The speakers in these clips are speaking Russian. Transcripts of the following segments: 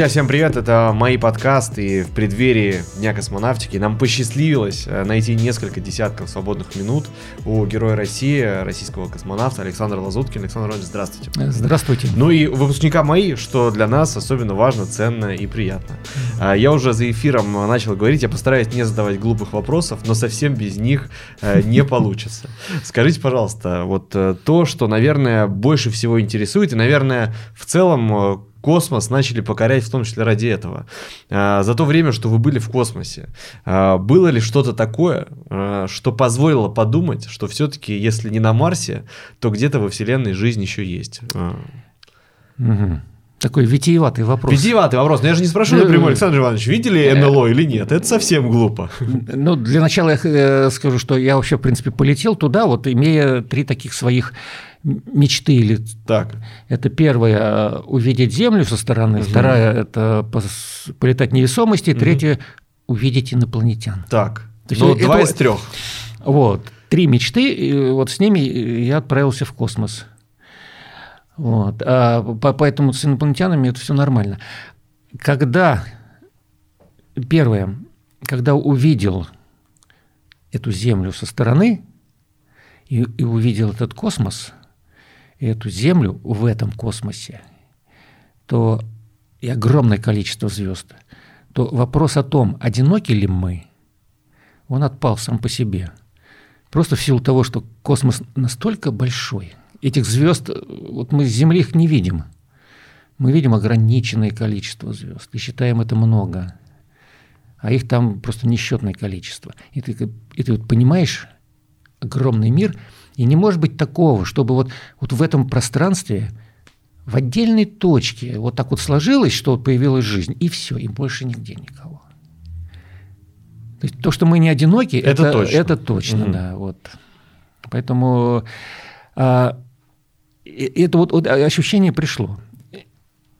Друзья, всем привет, это мои подкасты, в преддверии Дня космонавтики нам посчастливилось э, найти несколько десятков свободных минут у героя России, российского космонавта Александра Лазуткина. Александр Иванович, здравствуйте. Здравствуйте. Ну и выпускника мои, что для нас особенно важно, ценно и приятно. А, Я уже за эфиром начал говорить, я постараюсь не задавать глупых вопросов, но совсем без них э, не получится. Скажите, пожалуйста, вот э, то, что, наверное, больше всего интересует, и, наверное, в целом э, космос начали покорять в том числе ради этого. А, За то время, что вы были в космосе, а, было ли что-то такое, а, что позволило подумать, что все-таки, если не на Марсе, то где-то во Вселенной жизнь еще есть? А. Такой витиеватый вопрос. Витиеватый вопрос. Но я же не спрашиваю Ну, напрямую, э, Александр Иванович, видели НЛО или нет? Это совсем глупо. Ну, для начала я э, скажу, что я вообще, в принципе, полетел туда, вот имея три таких своих мечты. Или... Так, Это первое э, – увидеть Землю со стороны, вторая – это полетать невесомости, третье – увидеть инопланетян. так. То есть Ну, это- два из трех. Вот. Три мечты, и вот с ними я отправился в космос. Вот. А по- поэтому с инопланетянами это все нормально. Когда, первое, когда увидел эту Землю со стороны и, и увидел этот космос, и эту Землю в этом космосе, то и огромное количество звезд, то вопрос о том, одиноки ли мы, он отпал сам по себе. Просто в силу того, что космос настолько большой, этих звезд, э, вот мы с Земли их не видим. Мы видим ограниченное количество звезд и считаем это много. А их там просто несчетное количество. И ты, и ты вот понимаешь огромный мир, и не может быть такого, чтобы вот, вот в этом пространстве в отдельной точке вот так вот сложилось, что вот появилась жизнь, и все, и больше нигде никого. То есть то, что мы не одиноки, Это это, точно. это точно, Мгм. да. Вот. Поэтому а, это вот, вот ощущение пришло.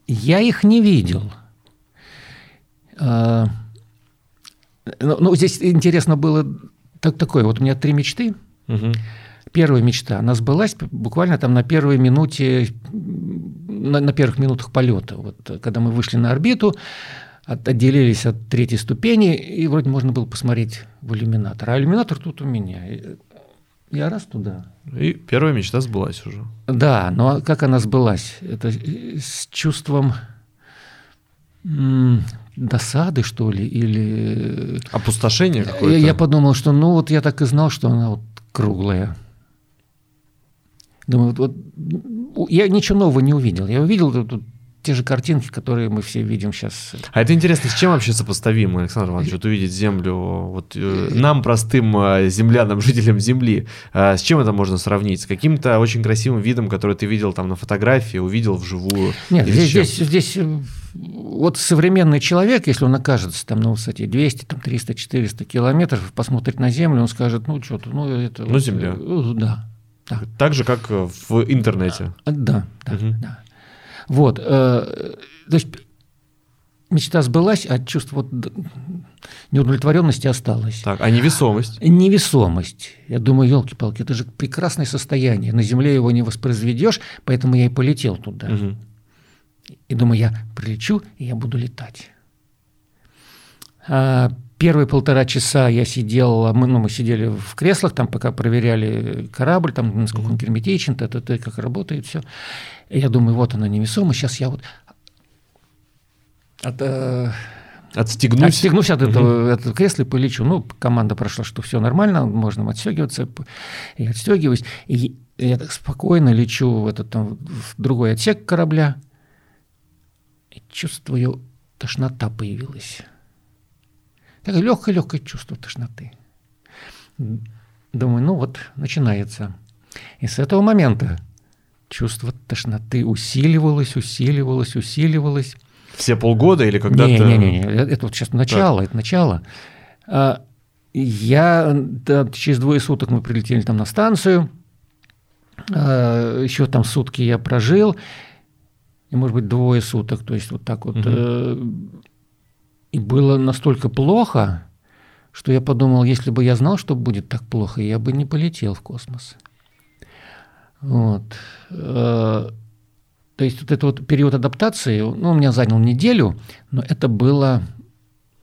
Я их не видел. А, ну, ну, здесь интересно было так, такое. Вот у меня три мечты. Мгм. Первая мечта, она сбылась буквально там на первой минуте, на, на первых минутах полета. Вот, когда мы вышли на орбиту, от- отделились от третьей ступени, и вроде можно было посмотреть в иллюминатор. А иллюминатор тут у меня. Я раз туда. И первая мечта сбылась уже. Да, но как она сбылась? Это э, с чувством досады, что ли, или... э, Опустошение Я, какое-то? я подумал, что ну вот я так и знал, что она вот круглая. Думаю, вот, вот, я ничего нового не увидел. Я увидел тут те же картинки, которые мы все видим сейчас. А это интересно, с чем вообще сопоставимо, Александр Иванович, вот увидеть Землю, вот э, нам, простым э, землянам, жителям Земли, э, с чем это можно сравнить? С каким-то очень красивым видом, который ты видел там на фотографии, увидел вживую? Нет, здесь, здесь, здесь э, вот современный человек, если он окажется там на высоте 200, там, 300, 400 километров, посмотрит на Землю, он скажет, ну что-то, ну это... Ну, вот, Земля. э, Да, да. Так же, как э, в интернете. А, Да, да, Мгм. да. Вот, э, то есть мечта сбылась, а чувство вот неудовлетворенности осталось. Так, а невесомость? Невесомость. Я думаю, елки-палки, это же прекрасное состояние. На Земле его не воспроизведешь, поэтому я и полетел туда. Мгм. И думаю, я прилечу, и я буду летать. А первые полтора часа я сидел, а мы, ну, мы сидели в креслах, там пока проверяли корабль, там, насколько он герметичен, т -т -т, как работает, все. Я думаю, вот она невесомость, сейчас я вот от, э, Отстегнуть? отстегнусь от этого, этого кресла и полечу. Ну, команда прошла, что все нормально, можно отстегиваться. И отстегиваюсь. И я так спокойно лечу в, этот, там, в другой отсек корабля. И чувствую, тошнота появилась. Такое легкое-легкое чувство тошноты. Думаю, ну вот, начинается. И с этого момента чувство тошноты усиливалось, усиливалось, усиливалось. Все полгода или когда-то? Не-не-не, это вот сейчас начало, это начало. А, Я да, через двое суток мы прилетели там на станцию, А, еще там сутки я прожил, и, может быть, двое суток, то есть вот так вот. э, И было настолько плохо, что я подумал, если бы я знал, что будет так плохо, я бы не полетел в космос. Вот. Э, То есть вот этот вот период адаптации, ну, у меня занял неделю, но это было...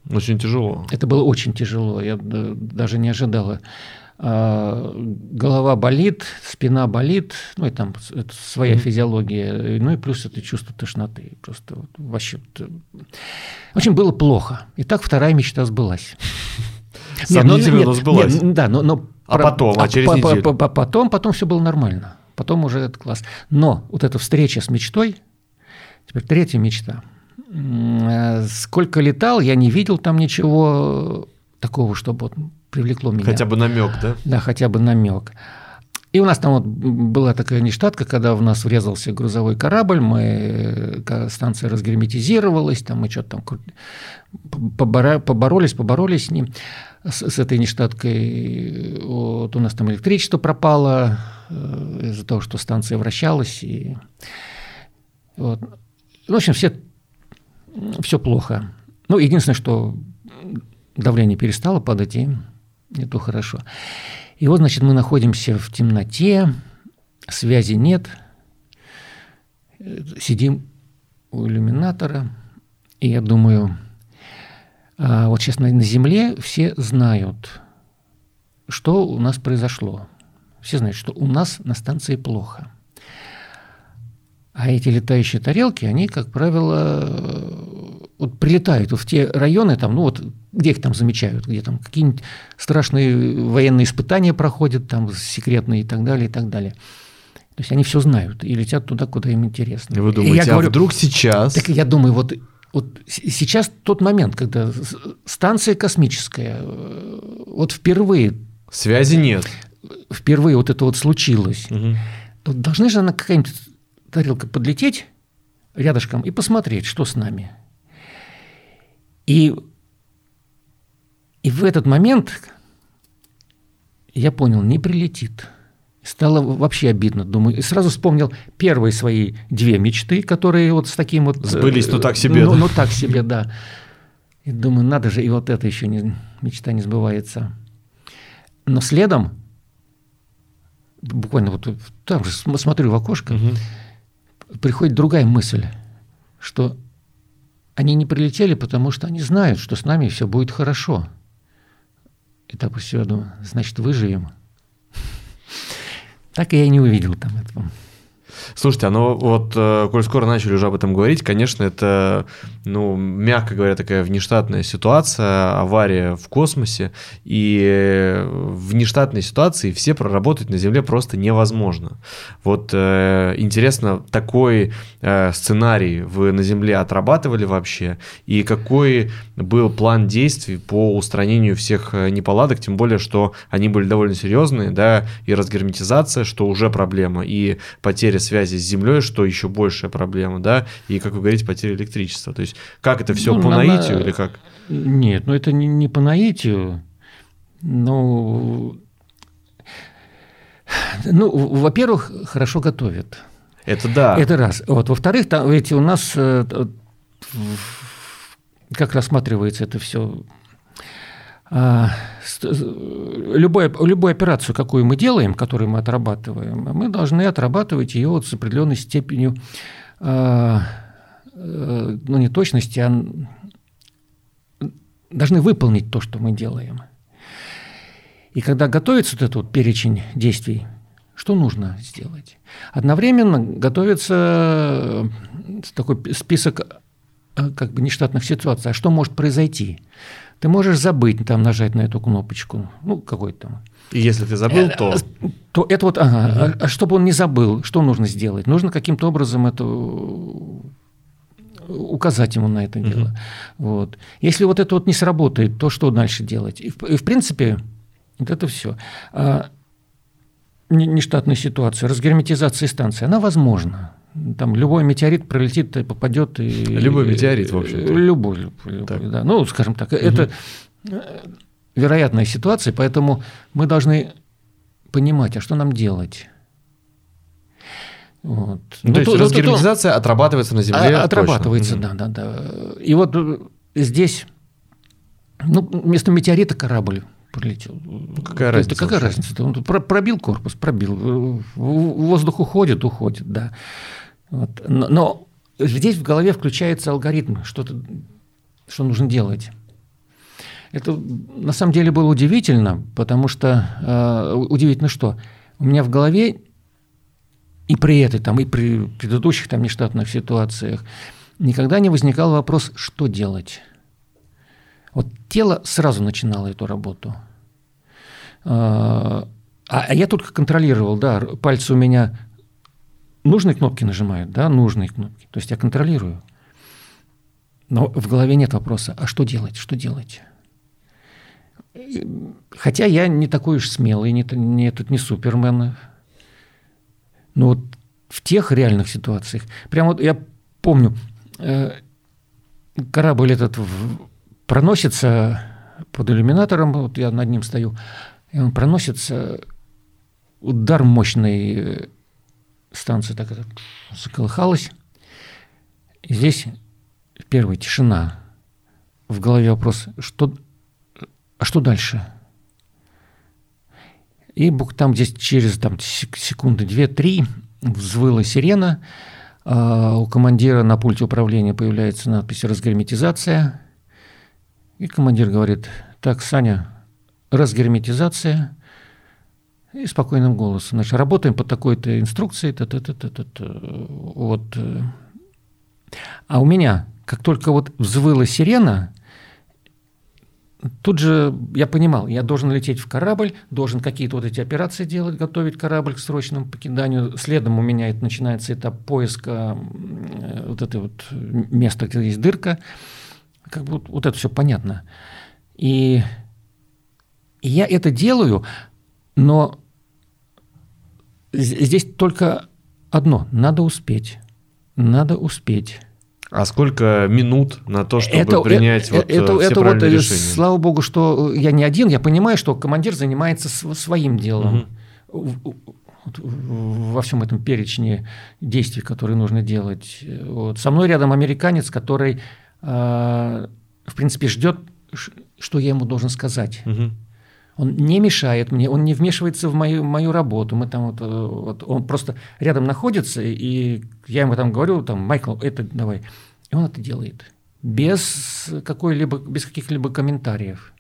Очень тяжело. Это было очень тяжело, я даже не ожидала. А, голова болит, спина болит, ну и там это своя mm-hmm. физиология, ну и плюс это чувство тошноты. Просто вот, вообще... В общем, было плохо. И так вторая мечта сбылась. Сомнительно, но сбылась. Да, но... А потом, а через неделю? Потом, потом все было нормально. Потом уже это класс. Но вот эта встреча с мечтой, теперь третья мечта. Э, сколько летал, я не видел там ничего такого, чтобы вот привлекло меня. Хотя бы намек, да? Да, хотя бы намек. И у нас там вот была такая нештатка, когда в нас врезался грузовой корабль, мы, станция разгерметизировалась, там мы что-то там поборолись, поборолись с ним, с, с этой нештаткой. Вот у нас там электричество пропало э, из-за того, что станция вращалась. И, вот. В общем, все, все плохо. Ну, единственное, что давление перестало падать, и это хорошо. И вот, значит, мы находимся в темноте, связи нет, сидим у иллюминатора, и я думаю, а вот сейчас на, на Земле все знают, что у нас произошло. Все знают, что у нас на станции плохо. А эти летающие тарелки, они, как правило, вот прилетают вот в те районы, там, ну вот, где их там замечают, где там какие-нибудь страшные военные испытания проходят, там секретные и так далее, и так далее. То есть они все знают и летят туда, куда им интересно. И вы думаете, и я а говорю, вдруг сейчас? Так я думаю, вот, вот сейчас тот момент, когда станция космическая, вот впервые... Связи нет. Впервые вот это вот случилось. Угу. Должны же она какая-нибудь тарелка подлететь рядышком и посмотреть, что с нами. И, и в этот момент я понял, не прилетит. Стало вообще обидно, думаю. И сразу вспомнил первые свои две мечты, которые вот с таким вот... Сбылись, ну так себе, ну, да? Ну так себе, да. И думаю, надо же, и вот это еще не, мечта не сбывается. Но следом, буквально вот там же смотрю в окошко, угу. приходит другая мысль, что они не прилетели, потому что они знают, что с нами все будет хорошо. И так все, думаю, значит, выживем. Так и я не увидел там этого. Слушайте, а ну вот, э, коль скоро начали уже об этом говорить, конечно, это, ну, мягко говоря, такая внештатная ситуация, авария в космосе, и в внештатной ситуации все проработать на Земле просто невозможно. Вот э, интересно, такой э, сценарий вы на Земле отрабатывали вообще, и какой был план действий по устранению всех э, неполадок, тем более, что они были довольно серьезные, да, и разгерметизация, что уже проблема, и потеря связи с Землей, что еще большая проблема, да, и, как вы говорите, потеря электричества. То есть, как это все ну, по наитию или как? Нет, ну это не, не по наитию. Ну, ну, во-первых, хорошо готовят. Это да. Это раз. Вот. Во-вторых, там, ведь у нас э, как рассматривается это все а, любой, любую операцию, какую мы делаем, которую мы отрабатываем, мы должны отрабатывать ее вот с определенной степенью, а, э, ну не точности, а должны выполнить то, что мы делаем. И когда готовится вот этот вот перечень действий, что нужно сделать? Одновременно готовится такой список э, как бы нештатных ситуаций. А что может произойти? Ты можешь забыть там нажать на эту кнопочку, ну какой-то там. И если ты забыл, то... Э, то это вот, ага, угу. а, чтобы он не забыл, что нужно сделать? Нужно каким-то образом это указать ему на это дело. Угу. Вот. Если вот это вот не сработает, то что дальше делать? И в, и в принципе, вот это все. А, нештатная ситуация, разгерметизация станции, она возможна там любой метеорит пролетит и попадет. И, любой метеорит, в общем-то. Любой, любой да. Ну, скажем так, угу. это вероятная ситуация, поэтому мы должны понимать, а что нам делать. Вот. Ну, то есть то, разгерметизация то, отрабатывается на Земле? А, отрабатывается, точно. да, да, да. И вот здесь, ну, вместо метеорита корабль пролетел. Какая разница? Какая разница? Он пробил корпус, пробил. Воздух уходит, уходит, да. Вот. Но, но здесь в голове включается алгоритм, что-то, что нужно делать. Это на самом деле было удивительно, потому что э, удивительно что? У меня в голове и при этой, там, и при предыдущих там, нештатных ситуациях никогда не возникал вопрос, что делать. Вот тело сразу начинало эту работу. А, а я только контролировал, да, пальцы у меня нужные кнопки нажимают, да, нужные кнопки. То есть я контролирую. Но в голове нет вопроса, а что делать, что делать? Хотя я не такой уж смелый, не, не, тут не супермен. Но вот в тех реальных ситуациях, прямо вот я помню, э, корабль этот проносится под иллюминатором, вот я над ним стою, и он проносится, удар мощный, э, станция так заколыхалась. И здесь первая тишина. В голове вопрос, что, а что дальше? И там здесь через там, секунды две-три взвыла сирена, а у командира на пульте управления появляется надпись «Разгерметизация». И командир говорит, так, Саня, разгерметизация. И спокойным голосом. Значит, работаем по такой-то инструкции. Т -т -т -т -т -т, вот. А у меня, как только вот взвыла сирена, тут же я понимал, я должен лететь в корабль, должен какие-то вот эти операции делать, готовить корабль к срочному покиданию. Следом у меня это начинается этап поиска вот это вот места, где есть дырка. Как бы вот, вот это все понятно. И, и я это делаю, но здесь только одно – надо успеть. Надо успеть. А сколько минут на то, чтобы это, принять это, вот это, все это вот, решения? Слава богу, что я не один. Я понимаю, что командир занимается своим делом. Угу. Во всем этом перечне действий, которые нужно делать. Вот. Со мной рядом американец, который, э, в принципе, ждет, что я ему должен сказать. Угу. Он не мешает мне, он не вмешивается в мою, мою работу. Мы там вот, э, вот, он просто рядом находится, и я ему там говорю, там, Майкл, это давай. И он это делает. Без, какой-либо, без каких-либо комментариев.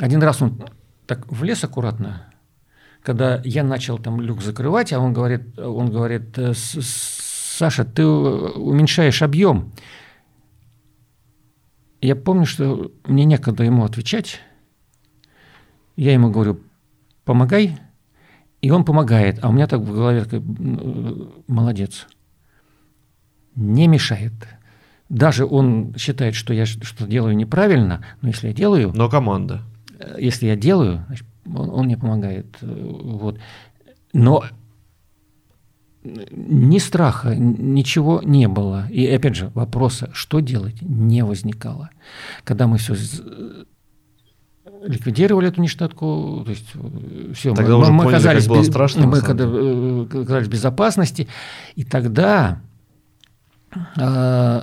Один раз он так влез аккуратно, когда я начал там люк закрывать, а он говорит, он говорит, «Э, Саша, ты уменьшаешь объем. Я помню, что мне некогда ему отвечать. Я ему говорю, помогай, и он помогает. А у меня так в голове такой, молодец. Не мешает. Даже он считает, что я что делаю неправильно, но если я делаю... Но команда. Э, если я делаю, значит, он, он мне помогает. Вот. Но ни страха, ничего не было. И опять же, вопроса, что делать, не возникало. Когда мы все ликвидировали эту нештатку, то есть э, все, тогда мы, уже мы поняли, оказались, как было страшно, мы когда, э, оказались в безопасности, и тогда, э,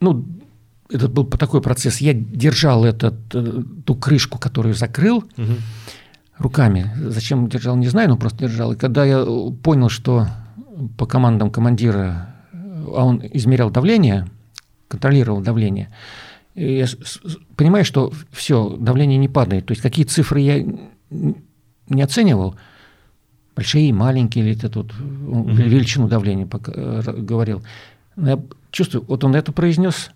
ну, это был такой процесс, я держал этот, э, ту крышку, которую закрыл, угу. руками, зачем держал, не знаю, но просто держал, и когда я понял, что по командам командира, а он измерял давление, контролировал давление, я понимаю, что все, давление не падает. То есть какие цифры я не оценивал, большие и маленькие, или это тут mm-hmm. величину давления пока, э, говорил. Но я чувствую, вот он это произнес,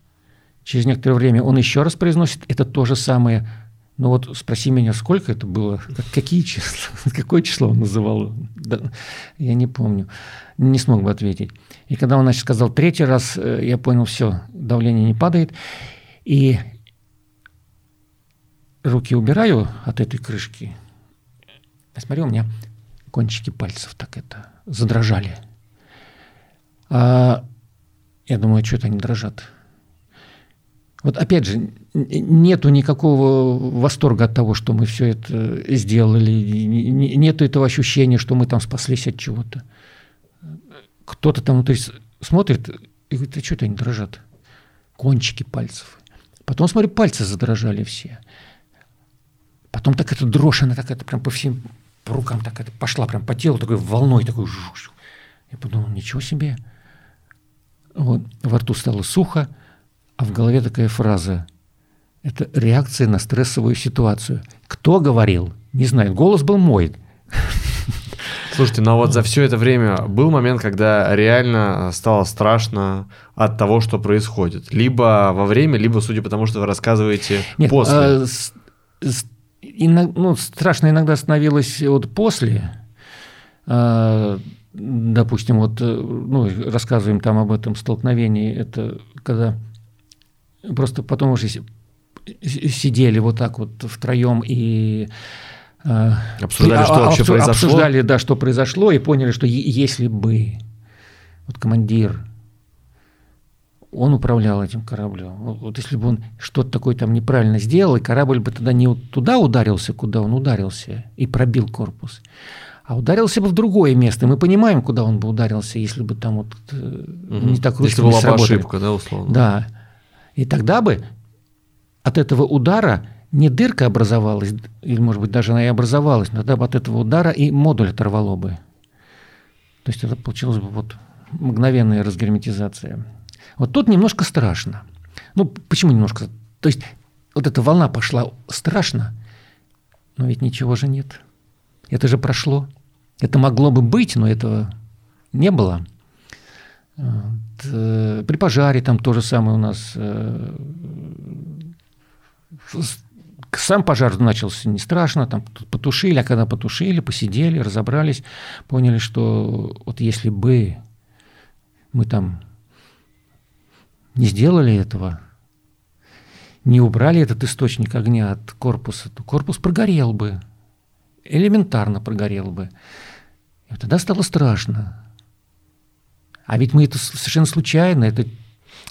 через некоторое время он еще раз произносит это то же самое. Но вот спроси меня, сколько это было, какие числа, какое число он называл, да, я не помню, не смог бы ответить. И когда он значит, сказал третий раз, э, я понял, все, давление не падает. И руки убираю от этой крышки. Я смотрю, у меня кончики пальцев так это задрожали. А я думаю, а что это они дрожат? Вот опять же, нету никакого восторга от того, что мы все это сделали, нету этого ощущения, что мы там спаслись от чего-то. Кто-то там внутри смотрит и говорит, а что это они дрожат? Кончики пальцев. Потом, смотрю, пальцы задрожали все. Потом так эта дрожь, она так это прям по всем по рукам так это пошла, прям по телу такой волной такой. Я подумал, ничего себе. Вот, во рту стало сухо, а в голове такая фраза. Это реакция на стрессовую ситуацию. Кто говорил? Не знаю. Голос был мой. Слушайте, но вот за все это время был момент, когда реально стало страшно от того, что происходит. Либо во время, либо, судя по тому, что вы рассказываете, Нет, после. а, с- с- иног- ну, страшно иногда становилось вот после. А, допустим, вот э, ну, рассказываем там об этом столкновении. Это когда просто потом уже си- си- сидели вот так вот втроем и Обсуждали, а- что а- вообще обсу- произошло? Обсуждали, да, что произошло, и поняли, что е- если бы вот командир он управлял этим кораблем. Вот, вот если бы он что-то такое там неправильно сделал, и корабль бы тогда не вот туда ударился, куда он ударился, и пробил корпус, а ударился бы в другое место. Мы понимаем, куда он бы ударился, если бы там вот Мгм. не так Если ручками была бы ошибка, да, условно? Да. И тогда бы от этого удара не дырка образовалась, или, может быть, даже она и образовалась, но тогда бы от этого удара и модуль оторвало бы. То есть это получилась бы вот мгновенная разгерметизация. Вот тут немножко страшно. Ну, почему немножко? То есть вот эта волна пошла страшно, но ведь ничего же нет. Это же прошло. Это могло бы быть, но этого не было. Э, При пожаре там то же самое у нас. Сам пожар начался не страшно, там потушили, а когда потушили, посидели, разобрались, поняли, что вот если бы мы там не сделали этого, не убрали этот источник огня от корпуса, то корпус прогорел бы, элементарно прогорел бы. И тогда стало страшно. А ведь мы это совершенно случайно, это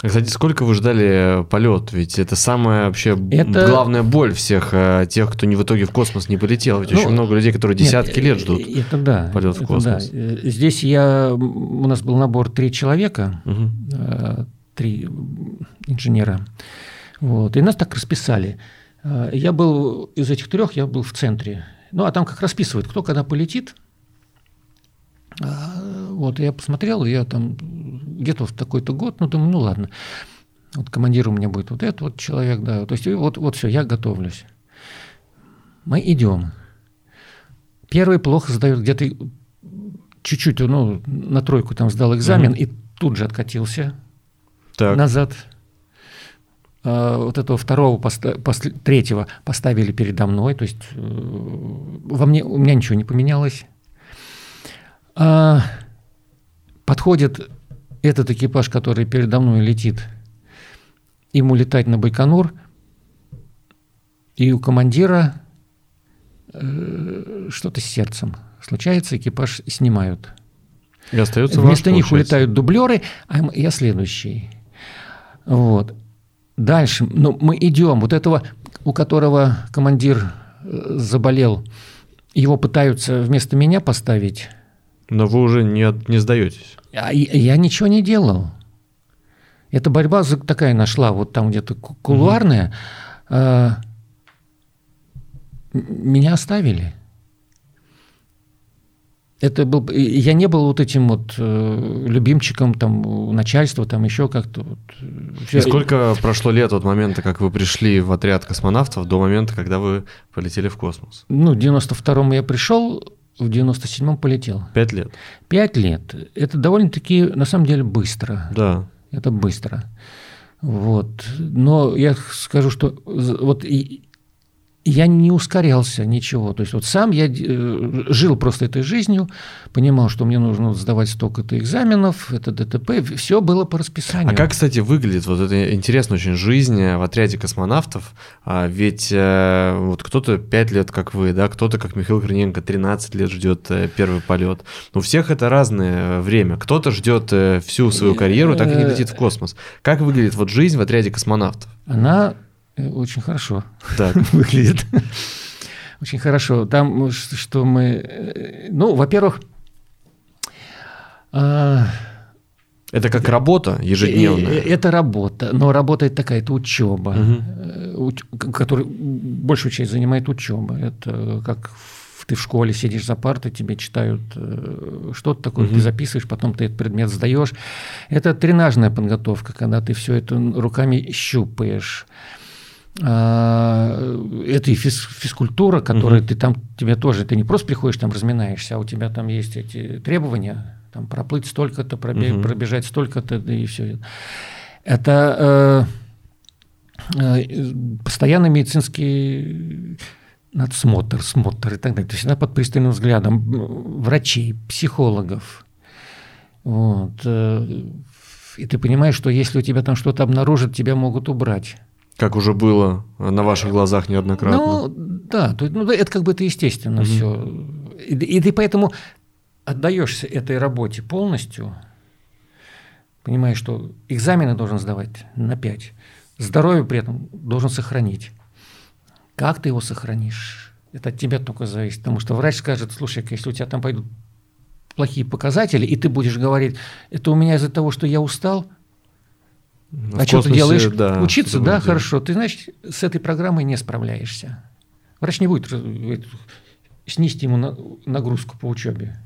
Кстати, сколько вы ждали полет? Ведь это самая вообще Это- главная боль всех э, тех, кто не в итоге в космос не полетел. Ведь Ну, очень много людей, которые Нет, десятки лет ждут. э, Это да. полет в космос. да. Э, Здесь я, у нас был набор три человека, э, три инженера. Вот, и нас так расписали. Э, Я был из этих трех, я был в центре. Ну, а там как расписывают, кто когда полетит. А, Вот, я посмотрел, я там где-то в такой-то год, ну, думаю, ну, ладно. Вот командир у меня будет вот этот вот человек, да. То есть вот, вот все, я готовлюсь. Мы идем. Первый плохо сдает, где-то чуть-чуть, ну, на тройку там сдал экзамен Мгм. и тут же откатился Так. назад. А, Вот этого второго, поста- после- третьего поставили передо мной, то есть э, во мне, у меня ничего не поменялось. А, Подходит этот экипаж, который передо мной летит, ему летать на Байконур, и у командира э, что-то с сердцем случается, экипаж снимают. И остается ваш, Вместо них получается. улетают дублеры, а я следующий. Вот. Дальше, ну, мы идем. Вот этого, у которого командир э, заболел, его пытаются вместо меня поставить, Но вы уже не, не сдаетесь. а я я ничего не делал. Эта борьба такая нашла, вот там где-то ку- кулуарная. А, м- меня оставили. Это был, я не был вот этим вот э, любимчиком там начальства, там еще как-то. Вот, э, И сколько прошло лет от момента, как вы пришли в отряд космонавтов, до момента, когда вы полетели в космос? Ну, в 92-м я пришел, в 97-м полетел. Пять лет. Пять лет. Это довольно-таки, на самом деле, быстро. Да. Это быстро. Вот. Но я скажу, что вот и- я не ускорялся ничего. То есть вот сам я э, жил просто этой жизнью, понимал, что мне нужно сдавать столько-то экзаменов, это ДТП, все было по расписанию. А как, кстати, выглядит вот эта интересная очень жизнь э, в отряде космонавтов? А, ведь э, вот кто-то 5 лет, как вы, да, кто-то, как Михаил Корниенко, 13 лет ждет первый полет. У всех это разное время. Кто-то ждет всю свою карьеру, так и не летит в космос. Как выглядит вот жизнь в отряде космонавтов? Она очень хорошо Так. выглядит. Очень хорошо. Там, э, что мы... э, Ну, во-первых, а, Это как работа Э, ежедневная. Это работа, но работа это такая, это учеба, э, к- которая большую часть занимает учеба. Это как ты в школе сидишь за партой, тебе читают э, что-то такое, угу. ты записываешь, потом ты этот предмет сдаешь. Это тренажная подготовка, когда ты все это руками щупаешь. А, это и физ, физкультура, которая угу. ты там, тебе тоже, ты не просто приходишь там разминаешься, а у тебя там есть эти требования, там проплыть столько-то, пробег, угу. пробежать столько-то, да и все. Это э, э, постоянный медицинский надсмотр, смотр и так далее. То есть всегда под пристальным взглядом врачей, психологов. Вот. Э, и ты понимаешь, что если у тебя там что-то обнаружат, тебя могут убрать. Как уже было на ваших глазах неоднократно. Ну, да, то, ну, это как бы это естественно угу. все. И, и ты поэтому отдаешься этой работе полностью, понимаешь, что экзамены должен сдавать на 5, здоровье при этом должен сохранить. Как ты его сохранишь? Это от тебя только зависит. Потому что врач скажет, слушай, если у тебя там пойдут плохие показатели, и ты будешь говорить, это у меня из-за того, что я устал, ну, а что ты делаешь? Да, Учиться, да, делать. хорошо. Ты, значит, с этой программой не справляешься. Врач не будет снести ему нагрузку по учебе.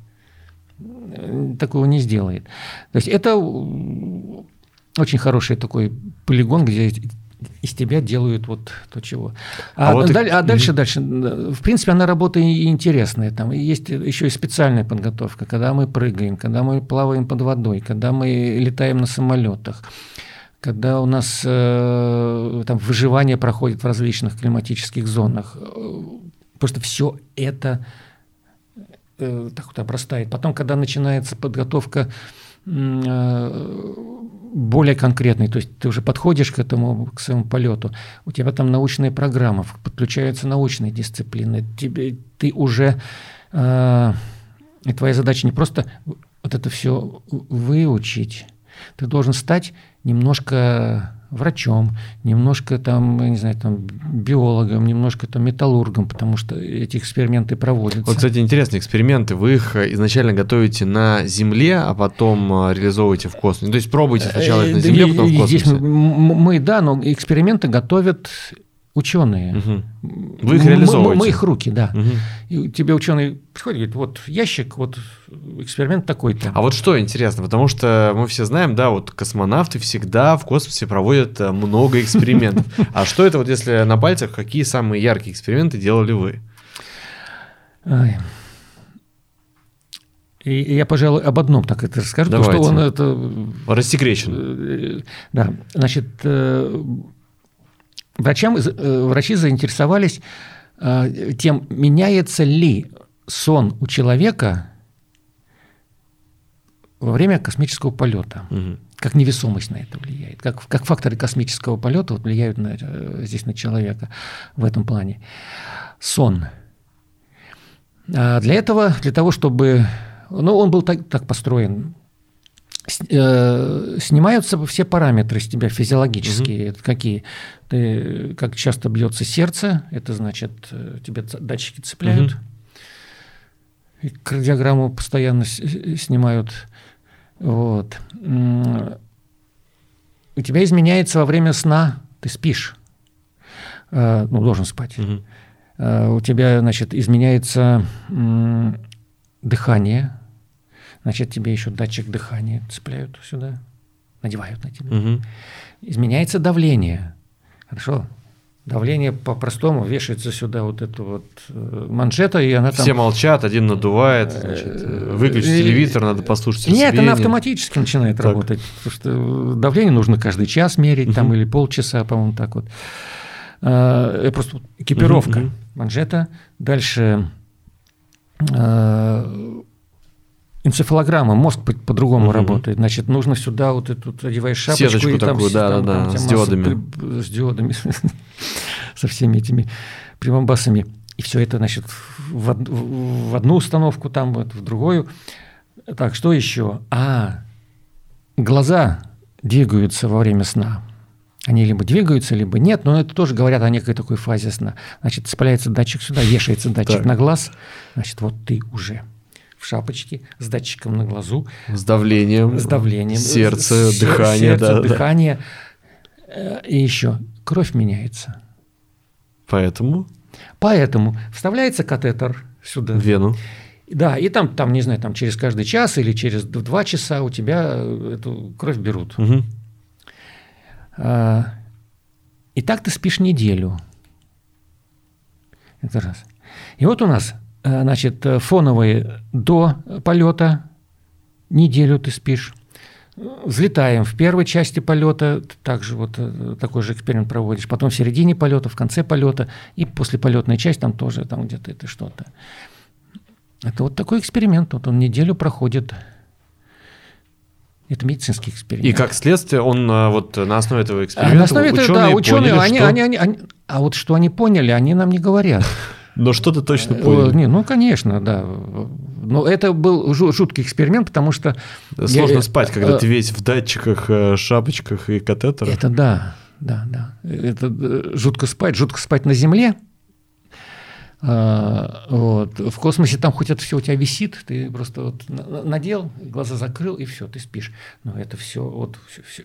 Такого не сделает. То есть это очень хороший такой полигон, где из тебя делают вот то, чего. А, а, вот даль, и... а дальше, дальше, в принципе, она работа и интересная. Там есть еще и специальная подготовка, когда мы прыгаем, когда мы плаваем под водой, когда мы летаем на самолетах, когда у нас э, там выживание проходит в различных климатических зонах. Просто все это э, так вот обрастает. Потом, когда начинается подготовка э, более конкретный, то есть ты уже подходишь к этому, к своему полету, у тебя там научная программа, подключаются научные дисциплины, тебе, ты уже, э, твоя задача не просто вот это все выучить, ты должен стать немножко врачом, немножко там, я не знаю, там биологом, немножко там металлургом, потому что эти эксперименты проводятся. Вот, кстати, интересные эксперименты. Вы их изначально готовите на Земле, а потом а, реализовываете в космосе. Ну, то есть пробуйте сначала это на Земле, потом в космосе. Здесь мы, да, но эксперименты готовят ученые. Угу. Вы их реализовываете? Мы, мы их руки, да. Угу. И тебе ученый приходит и говорит, вот ящик, вот эксперимент такой-то. А вот что интересно, потому что мы все знаем, да, вот космонавты всегда в космосе проводят э, много экспериментов. А что это вот если на пальцах, какие самые яркие эксперименты делали вы? И я, пожалуй, об одном так это расскажу, Давайте. потому что он это... Рассекречен. Э, да, значит, э, Врачам, э, врачи заинтересовались э, тем, меняется ли сон у человека во время космического полета. Угу. Как невесомость на это влияет, как, как факторы космического полета вот влияют на, э, здесь на человека в этом плане. Сон. А для этого, для того, чтобы... Ну, он был так, так построен, снимаются все параметры с тебя физиологические. Угу. Это какие? Ты, как часто бьется сердце, это значит, э, тебе датчики цепляют. Угу. И кардиограмму постоянно снимают. Вот. У тебя изменяется во время сна, ты спишь, э, ну, должен спать. Угу. У тебя, значит, изменяется дыхание, Значит, тебе еще датчик дыхания цепляют сюда, надевают на тебя. Угу. Изменяется давление. Хорошо. Давление по-простому вешается сюда вот эту вот э, манжета, и она там... Все молчат, один надувает, значит, э, выключить телевизор, надо послушать Нет, она автоматически начинает так. работать, потому что давление нужно каждый час мерить, там, или полчаса, по-моему, так вот. Это просто экипировка, манжета. Дальше энцефалограмма, мозг по-другому по угу. работает. Значит, нужно сюда вот эту одеваешь шапочку. Сеточку и такую, там, да, да, да, с диодами. С диодами, со всеми этими прибамбасами. И все это, значит, в, в одну установку, там вот, в другую. Так, что еще? А, глаза двигаются во время сна. Они либо двигаются, либо нет, но это тоже говорят о некой такой фазе сна. Значит, цепляется датчик сюда, вешается датчик на глаз, значит, вот ты уже в шапочке с датчиком на глазу. С давлением. С давлением. Сердце, с, дыхание. Сердце, да, дыхание. Да. И еще кровь меняется. Поэтому? Поэтому вставляется катетер сюда. Вену. Да, и там, там, не знаю, там через каждый час или через два часа у тебя эту кровь берут. Мгм. А, И так ты спишь неделю. Это раз. И вот у нас, э, значит, э, фоновые до полета неделю ты спишь. Взлетаем в первой части полета, также вот э, такой же эксперимент проводишь, потом в середине полета, в конце полета, и после полетная часть там тоже там где-то это что-то. Это вот такой эксперимент, вот он неделю проходит. Это медицинский эксперимент. И как следствие, он а, вот на основе этого А эксперимента на основе этого, да, ученые, поняли, они, что- они, они, они- а вот что они поняли, они нам не говорят. Но что-то точно Э, поняли. Не, ну, конечно, да. Но это был жу- жуткий эксперимент, потому что... Сложно я- спать, когда э, ты весь в датчиках, э, шапочках и катетерах. Это да, да, да. Это э, жутко спать, жутко спать на Земле. А, Вот. В космосе там хоть это все у тебя висит, ты просто вот на- на- надел, глаза закрыл, и все, ты спишь. Но это все, вот,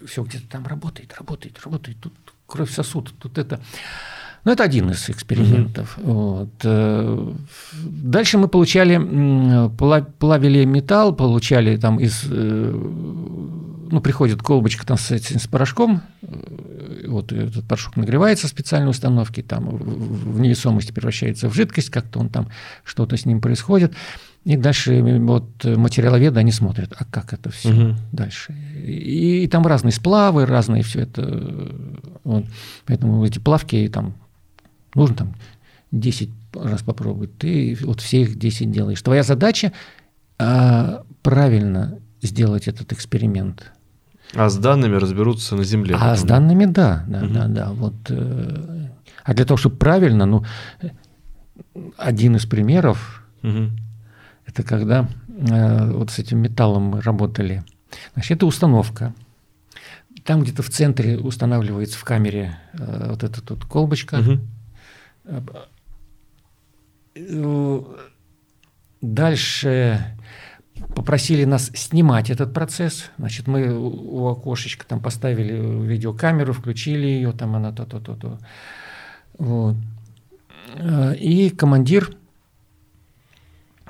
все, где-то там работает, работает, работает. Тут кровь сосуд, тут это. Ну, это один из экспериментов. Вот. Э, Дальше мы получали, плавили металл, получали там из... э, Ну, приходит колбочка там с, с порошком, э, вот этот порошок нагревается в специальной установке, там в невесомости превращается в жидкость, как-то он там, что-то с ним происходит. И дальше вот материаловеды, они смотрят, а как это все Мгм. дальше. И, и там разные сплавы, разные все это. Вот. Поэтому эти плавки там нужно там 10 раз попробовать. Ты вот все их 10 делаешь. Твоя задача а, правильно сделать этот эксперимент. А с данными разберутся на Земле. А с данными, да, да, Мгм. да, да. Вот, э, а для того, чтобы правильно, ну, один из примеров Мгм. это когда э, вот с этим металлом мы работали. Значит, это установка. Там где-то в центре устанавливается в камере э, вот эта тут колбочка. Мгм. Э, Дальше попросили нас снимать этот процесс. Значит, мы у окошечка там поставили видеокамеру, включили ее, там она то-то-то-то. Вот. Э, И командир...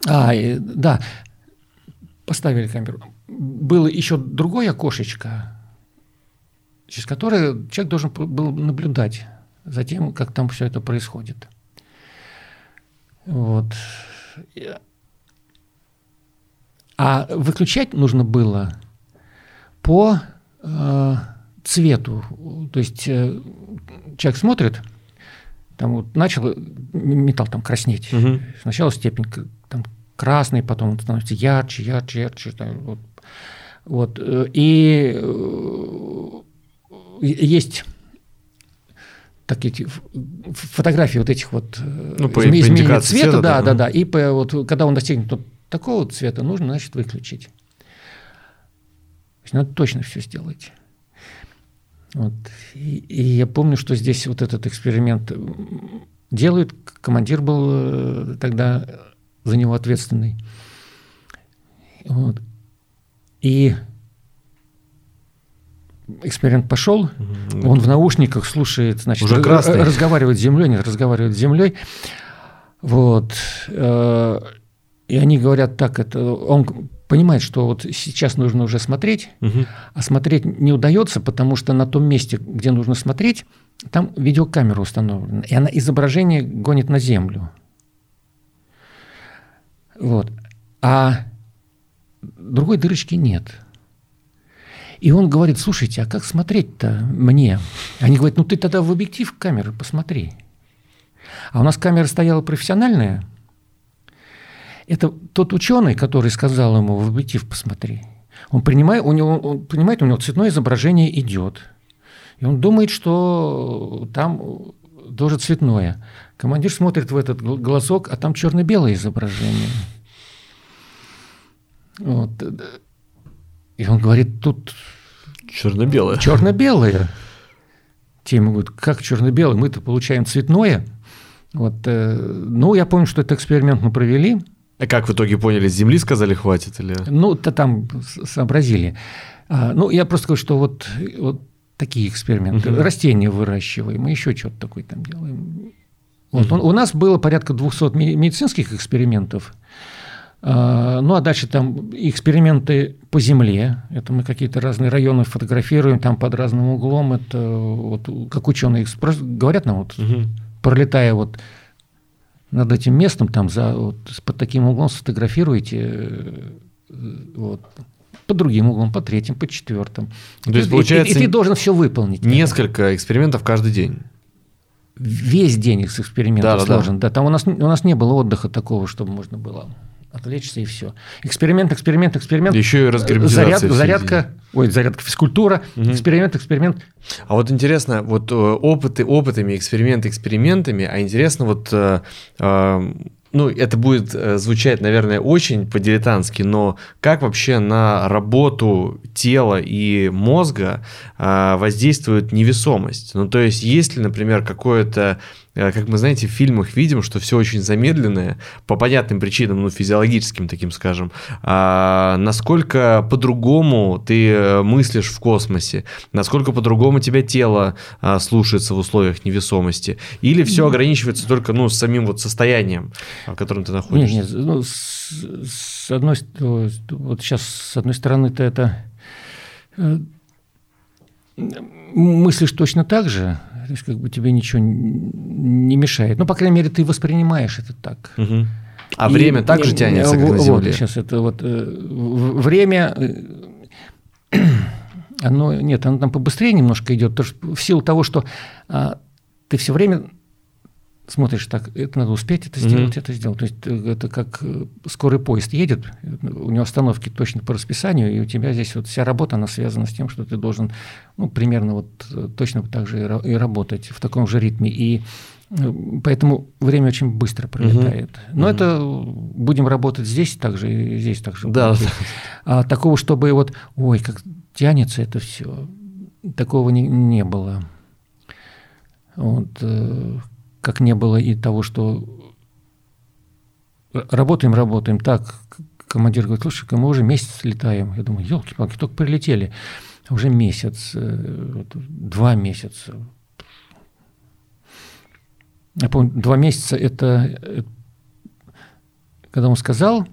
А, и- да, поставили камеру. Было еще другое окошечко, через которое человек должен был наблюдать за тем, как там все это происходит. Вот. А выключать нужно было по э, цвету. То есть э, человек смотрит, там вот начал м- металл там краснеть. Мгм. Сначала степень там красный, потом он становится ярче, ярче, ярче. там вот. Вот. э, И э, есть так эти фотографии вот этих вот э, Ну, по- изме- по изменения цвета, цвета, да, да, да, да. И по, вот, когда он достигнет вот такого цвета, нужно, значит, выключить. То есть надо точно все сделать. Вот. И, и я помню, что здесь вот этот эксперимент делают. Командир был э, тогда за него ответственный. Вот. И эксперимент пошел, Мгм. он в наушниках слушает, значит, Уже красный. разговаривает с землей, нет, разговаривает с землей. Вот. э, И они говорят так, это он понимает, что вот сейчас нужно уже смотреть, Мгм. а смотреть не удается, потому что на том месте, где нужно смотреть, там видеокамера установлена, и она изображение гонит на землю. Вот. А другой дырочки нет. И он говорит, слушайте, а как смотреть-то мне? Они говорят, ну ты тогда в объектив камеры посмотри. А у нас камера стояла профессиональная. Это тот ученый, который сказал ему в объектив посмотри. Он, принимает, у него, он понимает, у него цветное изображение идет. И он думает, что там тоже цветное. Командир смотрит в этот гл- глазок, а там черно-белое изображение. Вот. И он говорит, тут Черно-белое. черно-белое. Те ему говорят, как черно-белое? Мы-то получаем цветное. Вот, э, ну, я помню, что этот эксперимент мы провели. А как в итоге поняли, с Земли сказали хватит или? Ну, то там сообразили. А, ну, я просто говорю, что вот, вот такие эксперименты. Мгм. Растения выращиваем, мы еще что-то такое там делаем. Вот угу. он, у нас было порядка 200 медицинских экспериментов. А, ну, а дальше там эксперименты по Земле. Это мы какие-то разные районы фотографируем, там под разным углом. Это вот как ученые говорят нам, вот, угу. пролетая вот над этим местом, там за, вот, под таким углом сфотографируете, э, вот, по другим углом, по третьим, по четвертым. То есть, и, получается, и, и ты должен все выполнить. Несколько экспериментов каждый день. Весь день их экспериментов да, сложен. Да. да, там у нас, у нас не было отдыха такого, чтобы можно было отвлечься и все. Эксперимент, эксперимент, эксперимент. Еще и разгерметизация. Заряд, зарядка, ой, зарядка физкультура, угу. эксперимент, эксперимент. А вот интересно, вот э, опыты опытами, эксперименты экспериментами, а интересно вот э, э, ну, это будет э, звучать, наверное, очень по-дилетантски, но как вообще на работу тела и мозга э, воздействует невесомость? Ну, то есть, есть ли, например, какое-то как мы, знаете, в фильмах видим, что все очень замедленное, по понятным причинам, ну, физиологическим таким, скажем. А насколько по-другому ты э, мыслишь в космосе, насколько по-другому тебя тело а, слушается в условиях невесомости, или все ограничивается только, ну, самим вот состоянием, в котором ты находишься? Нет, нет, ну, с, с одной, вот сейчас, с одной стороны-то это э, мыслишь точно так же, то есть как бы тебе ничего не мешает. Ну, по крайней мере, ты воспринимаешь это так. Угу. А и, время также не, тянется, как на Земле? Вот, сейчас это вот э, время, э, оно, нет, оно там побыстрее немножко идет, потому что в силу того, что а, ты все время смотришь так, это надо успеть это сделать, mm-hmm. это сделать. То есть э, это как э, скорый поезд едет, у него остановки точно по расписанию, и у тебя здесь вот вся работа, она связана с тем, что ты должен ну, примерно вот э, точно так же и работать в таком же ритме. И поэтому время очень быстро пролетает. Mm-hmm. Но mm-hmm. это будем работать здесь также и здесь также. Да. А такого, чтобы вот, ой, как тянется это все, такого не, не было. Вот, как не было и того, что работаем, работаем. Так, командир говорит, слушай, мы уже месяц летаем. Я думаю, елки-палки, только прилетели. Уже месяц, э, два месяца. Я помню, два месяца это, э, когда он сказал,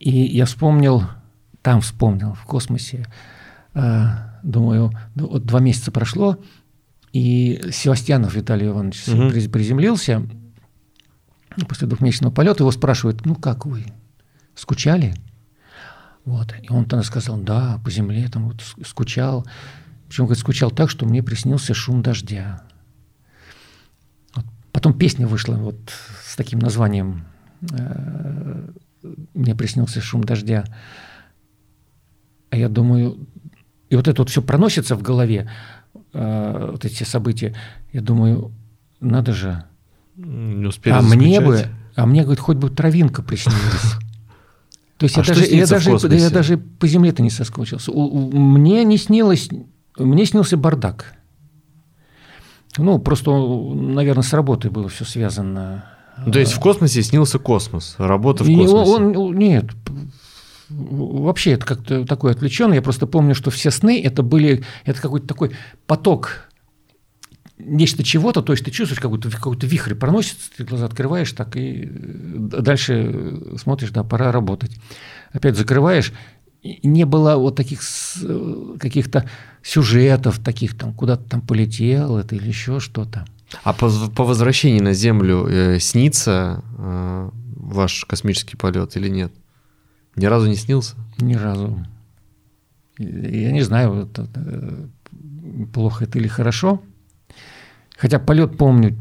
и я вспомнил, там вспомнил, в космосе, э, думаю, ну, вот два месяца прошло, и Севастьянов Виталий Иванович угу. приземлился после двухмесячного полета. Его спрашивают, ну как вы, скучали? Вот. И он тогда сказал, да, по земле там вот скучал. Причем, говорит, скучал так, что мне приснился шум дождя. Вот. Потом песня вышла вот с таким названием э, «Мне приснился шум дождя». А я думаю, и вот это вот все проносится в голове. Э, вот эти события, я думаю, надо же. Не успели а мне бы, а мне, говорит, хоть бы травинка приснилась. То есть а я, даже, я, даже, я даже по земле-то не соскучился. Мне не снилось, мне снился бардак. Ну, просто, наверное, с работой было все связано. То есть в космосе снился космос, работа в космосе? Он, нет, вообще это как-то такое отвлеченное. Я просто помню, что все сны это были, это какой-то такой поток нечто чего-то, то есть ты чувствуешь, какой-то какой вихрь проносится, ты глаза открываешь так и дальше смотришь, да, пора работать. Опять закрываешь, не было вот таких каких-то сюжетов, таких там, куда-то там полетел это или еще что-то. А по, по возвращении на Землю э, снится э, ваш космический полет или нет? Ни разу не снился? Ни разу. Я не знаю, это, плохо это или хорошо. Хотя полет помню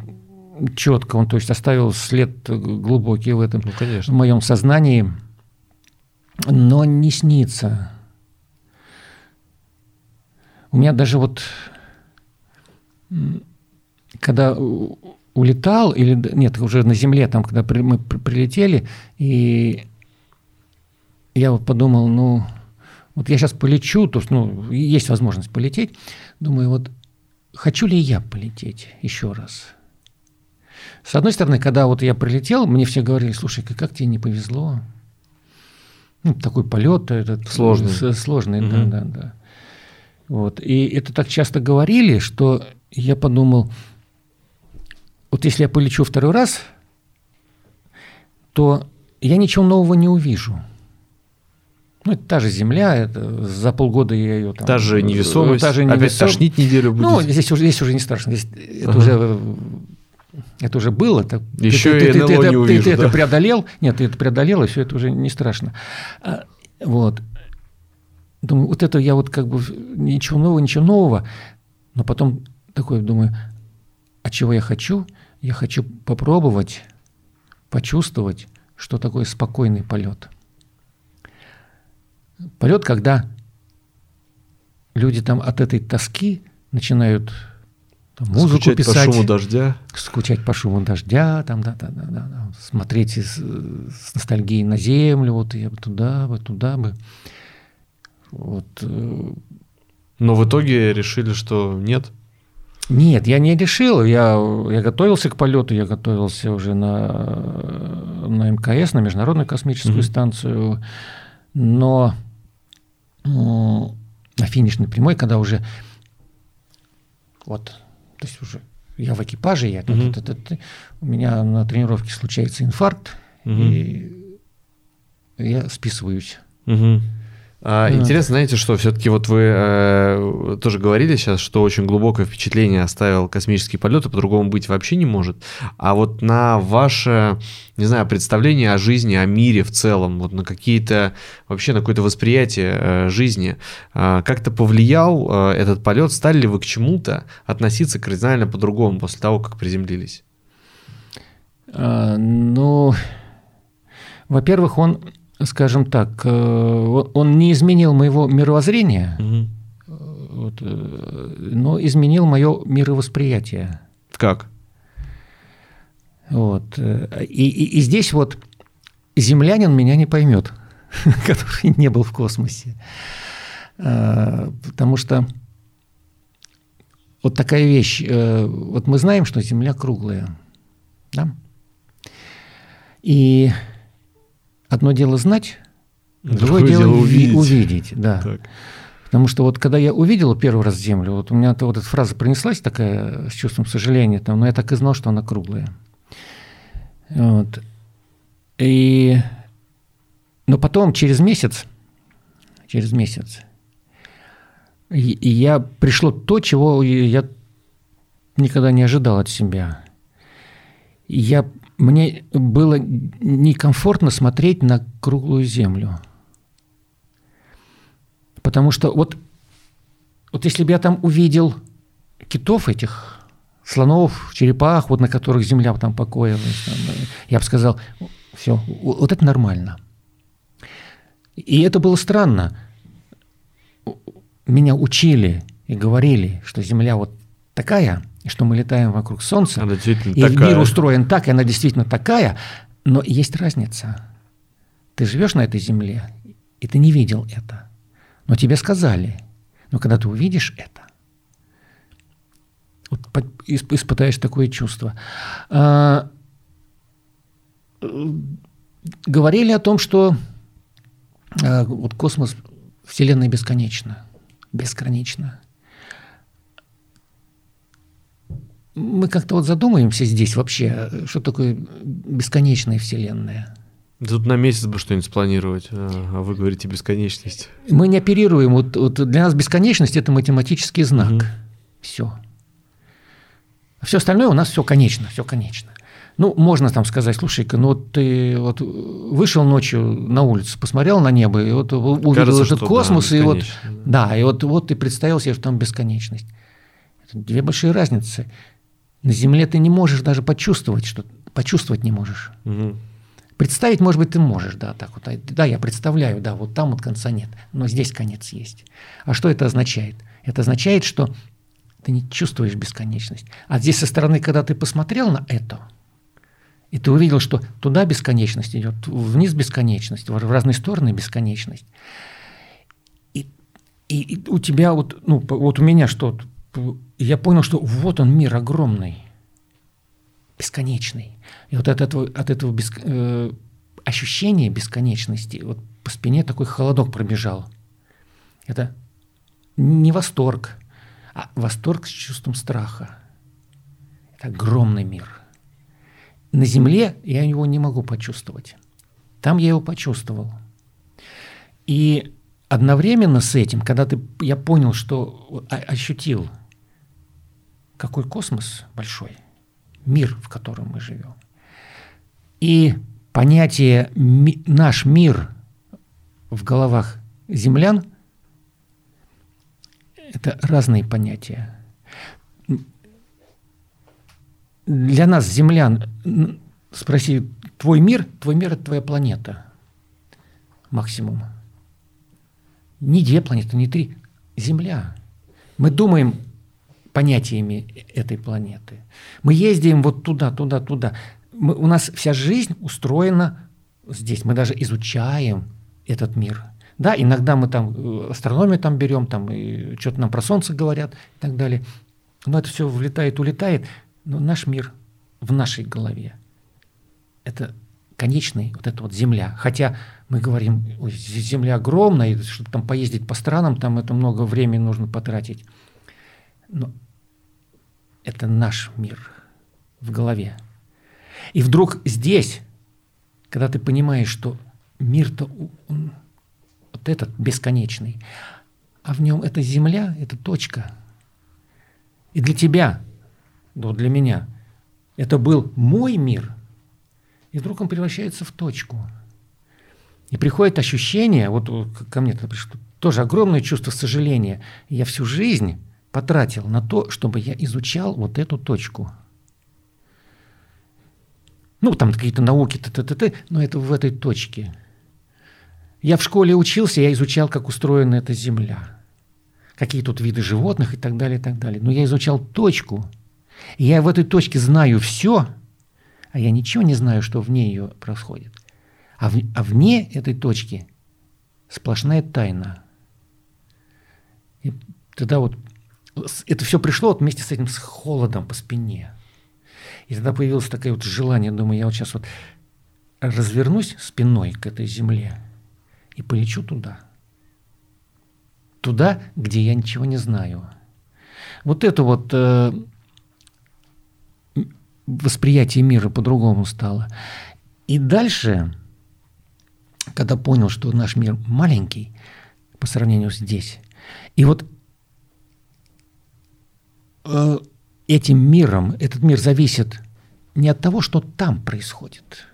четко, он то есть оставил след глубокий в этом, ну, конечно. в моем сознании, но не снится. У меня даже вот, когда улетал, или нет, уже на Земле, там, когда мы прилетели, и я вот подумал, ну, вот я сейчас полечу, то есть, ну, есть возможность полететь. Думаю, вот хочу ли я полететь еще раз? С одной стороны, когда вот я прилетел, мне все говорили, слушай, как тебе не повезло. Ну, такой полет этот сложный, сложный, угу. да, да, да. Вот и это так часто говорили, что я подумал, вот если я полечу второй раз, то я ничего нового не увижу. Ну, это та же земля, это за полгода я ее там... Та же невесомость, та же невесом... опять тошнить неделю будет. Ну, здесь уже, здесь уже не страшно, здесь это ага. уже это уже было. Это, Еще ты, и ты, НЛО ты, не ты, увижу, ты, да? это преодолел. Нет, ты это преодолел, и все это уже не страшно. А, вот. Думаю, вот это я вот как бы ничего нового, ничего нового. Но потом такой думаю, а чего я хочу? Я хочу попробовать, почувствовать, что такое спокойный полет. Полет, когда люди там от этой тоски начинают там, музыку Скучать писать, по шуму дождя. скучать по шуму дождя, там, да, да, да, да, да, смотреть с, с ностальгией на землю, вот я бы туда бы, туда бы. Вот. э, Но в итоге решили, что нет. Нет, я не решил. Я, я готовился к полету, я готовился уже на, на мкс, на Международную космическую Мгм. станцию. Но на финишной прямой, когда уже вот, то есть уже я в экипаже, я, тут- Мгм. тут- тут- тут, у меня на тренировке случается инфаркт, Мгм. и я списываюсь. Мгм. А, Да. Интересно, знаете, что все-таки вот вы э, тоже говорили сейчас, что очень глубокое впечатление оставил космический полет, и по-другому быть вообще не может. А вот на ваше, не знаю, представление о жизни, о мире в целом, вот на какие-то, вообще на какое-то восприятие э, жизни, э, как-то повлиял э, этот полет? Стали ли вы к чему-то относиться кардинально по-другому после того, как приземлились? А, Ну, во-первых, он, скажем так, э, он- не изменил моего мировоззрения, Мгм. вот, э, но изменил мое мировосприятие. Как? Вот. И, и- и здесь вот землянин меня не поймет, который не был в космосе. Потому что вот такая вещь. Вот мы знаем, что Земля круглая. Да? И одно дело знать, другое, дело, уви- увидеть. Да. Так. Потому что вот когда я увидел первый раз Землю, вот у меня вот эта фраза пронеслась такая с чувством сожаления, там, но я так и знал, что она круглая. Вот. И... Но потом, через месяц, через месяц, и, и я пришло то, чего я никогда не ожидал от себя. Я, мне было некомфортно смотреть на круглую землю. Потому что вот, вот если бы я там увидел китов этих, слонов, черепах, вот на которых земля там покоилась, там, я бы сказал, все, вот это нормально. И это было странно. Меня учили и говорили, что земля вот такая, и что мы летаем вокруг Солнца, Она и такая. мир устроен так, и она действительно такая, но есть разница. Ты живешь на этой земле, и ты не видел это. Но тебе сказали. Но когда ты увидишь это, вот испытаешь такое чувство. А, э, Говорили о том, что а, вот космос, Вселенная бесконечна. Бесконечна. Мы как-то вот задумаемся здесь вообще, что такое бесконечная Вселенная. Тут на месяц бы что-нибудь спланировать, а а вы говорите бесконечность. Мы не оперируем. Вот, вот для нас бесконечность это математический знак. Мгм. Все. Все остальное у нас все конечно, все конечно. Ну, можно там сказать, слушай-ка, ну вот ты вот вышел ночью на улицу, посмотрел на небо, и вот увидел Кажется, этот что да, космос, и вот, да, и вот, вот ты представил себе, что там бесконечность. Это две большие разницы. На Земле ты не можешь даже почувствовать, что почувствовать не можешь. Мгм. Представить, может быть, ты можешь, да, так вот. а, Да, я представляю, да, вот там вот конца нет, но здесь конец есть. А что это означает? Это означает, что ты не чувствуешь бесконечность. А здесь со стороны, когда ты посмотрел на это, и ты увидел, что туда бесконечность идет, вниз бесконечность, в разные стороны бесконечность. И, и- и у тебя вот, ну, вот у меня что, п- я понял, что вот он мир огромный, бесконечный. И вот от этого, от этого беск- э, ощущения бесконечности вот по спине такой холодок пробежал. Это не восторг, а восторг с чувством страха. Это огромный мир. на Земле я его не могу почувствовать. Там я его почувствовал. И одновременно с этим, когда ты, я понял, что ощутил, какой космос большой, мир, в котором мы живем. И понятие «наш мир» в головах землян – это разные понятия. Для нас, землян, спроси, твой мир, твой мир – это твоя планета. Максимум. Не две планеты, не три. Земля. Мы думаем понятиями этой планеты. Мы ездим вот туда, туда, туда. Мы, у нас вся жизнь устроена здесь. Мы даже изучаем этот мир. Да, иногда мы там э, астрономию там берем, там что-то нам про Солнце говорят и так далее. Но это все влетает, улетает. Но наш мир в нашей голове. Это конечный, вот эта вот земля. Хотя мы говорим, земля огромная, чтобы там поездить по странам, там это много времени нужно потратить. Но это наш мир в голове. И вдруг здесь, когда ты понимаешь, что мир-то он, вот этот бесконечный, а в нем эта земля, это точка. И для тебя, ну, для меня, это был мой мир – и вдруг он превращается в точку. И приходит ощущение, вот ко мне пришло, тоже огромное чувство сожаления. Я всю жизнь потратил на то, чтобы я изучал вот эту точку. Ну, там какие-то науки, т -т -т -т, но это в этой точке. Я в школе учился, я изучал, как устроена эта Земля. Какие тут виды животных и так далее, и так далее. Но я изучал точку. И я в этой точке знаю все – а я ничего не знаю, что вне ее происходит. А, в, а вне этой точки сплошная тайна. И тогда вот это все пришло вот вместе с этим с холодом по спине. И тогда появилось такое вот желание, думаю, я вот сейчас вот развернусь спиной к этой земле и полечу туда. Туда, где я ничего не знаю. Вот это вот э, восприятие мира по-другому стало. И дальше, когда понял, что наш мир маленький по сравнению с здесь, и вот этим миром, этот мир зависит не от того, что там происходит.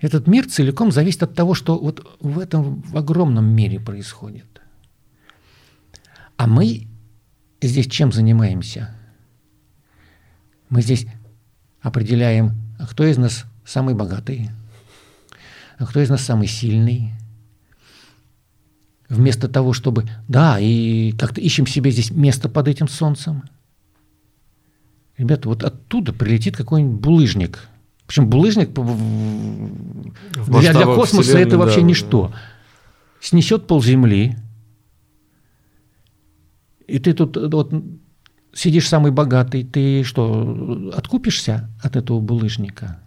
Этот мир целиком зависит от того, что вот в этом в огромном мире происходит. А мы здесь чем занимаемся? Мы здесь определяем, а кто из нас самый богатый, а кто из нас самый сильный. Вместо того, чтобы, да, и как-то ищем себе здесь место под этим солнцем. Ребята, вот оттуда прилетит какой-нибудь булыжник. Причем булыжник для, для космоса это вообще да, ничто. Да. Снесет пол земли, и ты тут вот сидишь самый богатый, ты что, откупишься от этого булыжника?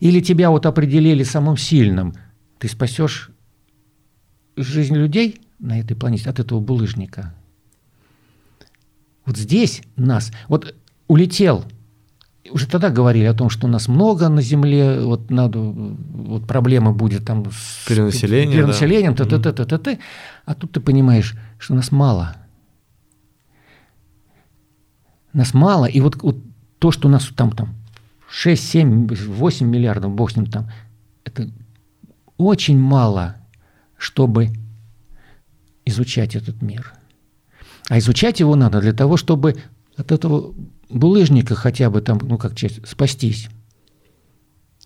Или тебя вот определили самым сильным, ты спасешь жизнь людей на этой планете от этого булыжника? Вот здесь нас, вот улетел, уже тогда говорили о том, что у нас много на Земле, вот надо, вот проблема будет там с перенаселением, перенаселением, да. т -т -т -т -т -т, а тут ты понимаешь, что нас мало – нас мало, и вот, вот то, что у нас там, там 6, 7, 8 миллиардов, бог с ним там, это очень мало, чтобы изучать этот мир. А изучать его надо для того, чтобы от этого булыжника хотя бы там, ну как часть, спастись.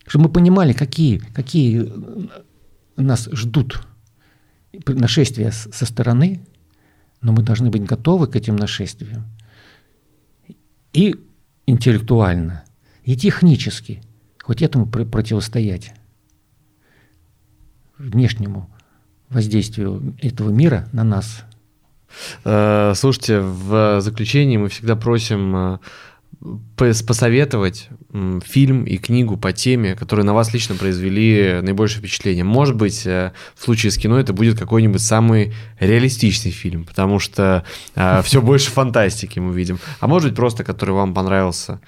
Чтобы мы понимали, какие, какие нас ждут нашествия со стороны, но мы должны быть готовы к этим нашествиям и интеллектуально, и технически хоть этому противостоять внешнему воздействию этого мира на нас. Э, слушайте, в заключении мы всегда просим э, посоветовать фильм и книгу по теме, которые на вас лично произвели наибольшее впечатление. Может быть, э, в случае с кино это будет какой-нибудь самый реалистичный фильм, потому что э, все больше фантастики мы видим. А может быть, просто который вам понравился.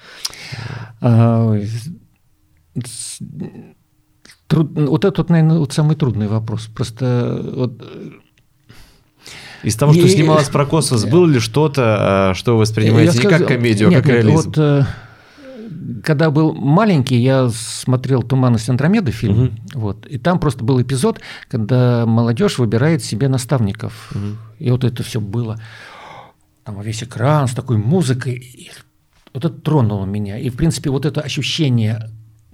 А, труд... Вот это, вот, наверное, вот самый трудный вопрос. Просто вот из того, что снималось про космос, было ли что-то, э, что вы воспринимаете не как комедию, а как реализм? Вот, э, когда был маленький, я смотрел «Туманность Андромеды» фильм, угу. вот, и там просто был эпизод, когда молодежь выбирает себе наставников. Угу. И вот это все было, там весь экран с такой музыкой. И вот это тронуло меня. И, в принципе, вот это ощущение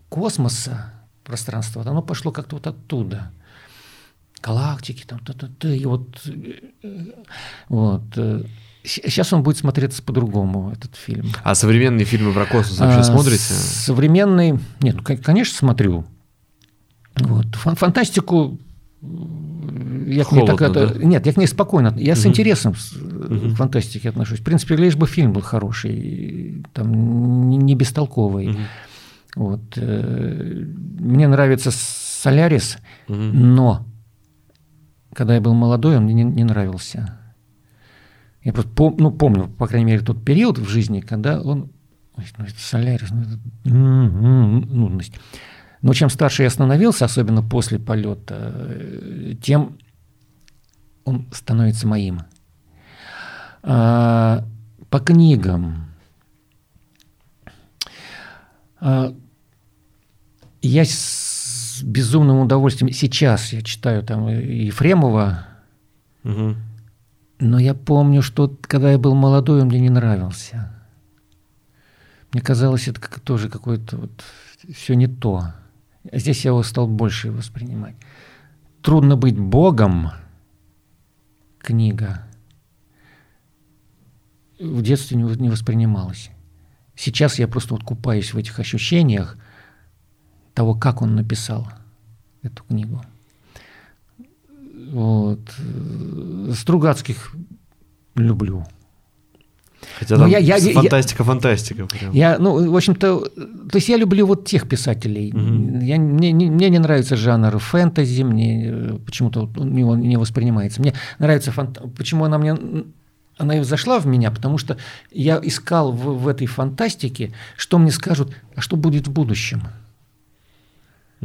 космоса, пространства, оно пошло как-то вот оттуда – галактики, там, т -т -т, и вот, вот. Сейчас он будет смотреться по-другому, этот фильм. А современные фильмы про космос вообще а, смотрите? Современный, нет, ну, конечно, смотрю. Вот. Фантастику я к ней так, да? Нет, я к ней спокойно. Я угу. с интересом угу. к фантастике отношусь. В принципе, лишь бы фильм был хороший, там, не, не бестолковый. Угу. Вот. Э, мне нравится Солярис, угу. но когда я был молодой, он мне не, не нравился. Я просто пом, ну, помню, по крайней мере, тот период в жизни, когда он... Ой, ну, это Солярис, ну, это нудность. Но чем старше я становился, особенно после полета, э, тем он становится моим. А, по книгам. А, я с безумным удовольствием сейчас я читаю там Ефремова, угу. но я помню, что когда я был молодой, он мне не нравился. Мне казалось, это как, тоже какое-то вот все не то. А здесь я его стал больше воспринимать. Трудно быть Богом. Книга. В детстве не, воспринималась. Сейчас я просто вот купаюсь в этих ощущениях, того, как он написал эту книгу. Вот. Стругацких люблю. Хотя там я, я, фантастика, я, фантастика. Прям. Я, ну, в общем-то, то есть я люблю вот тех писателей. Угу. Я, мне, не, мне не нравится жанр фэнтези, мне э, почему-то он не, не воспринимается. Мне нравится фант... Почему она мне она и зашла в меня, потому что я искал в, в этой фантастике, что мне скажут, а что будет в будущем.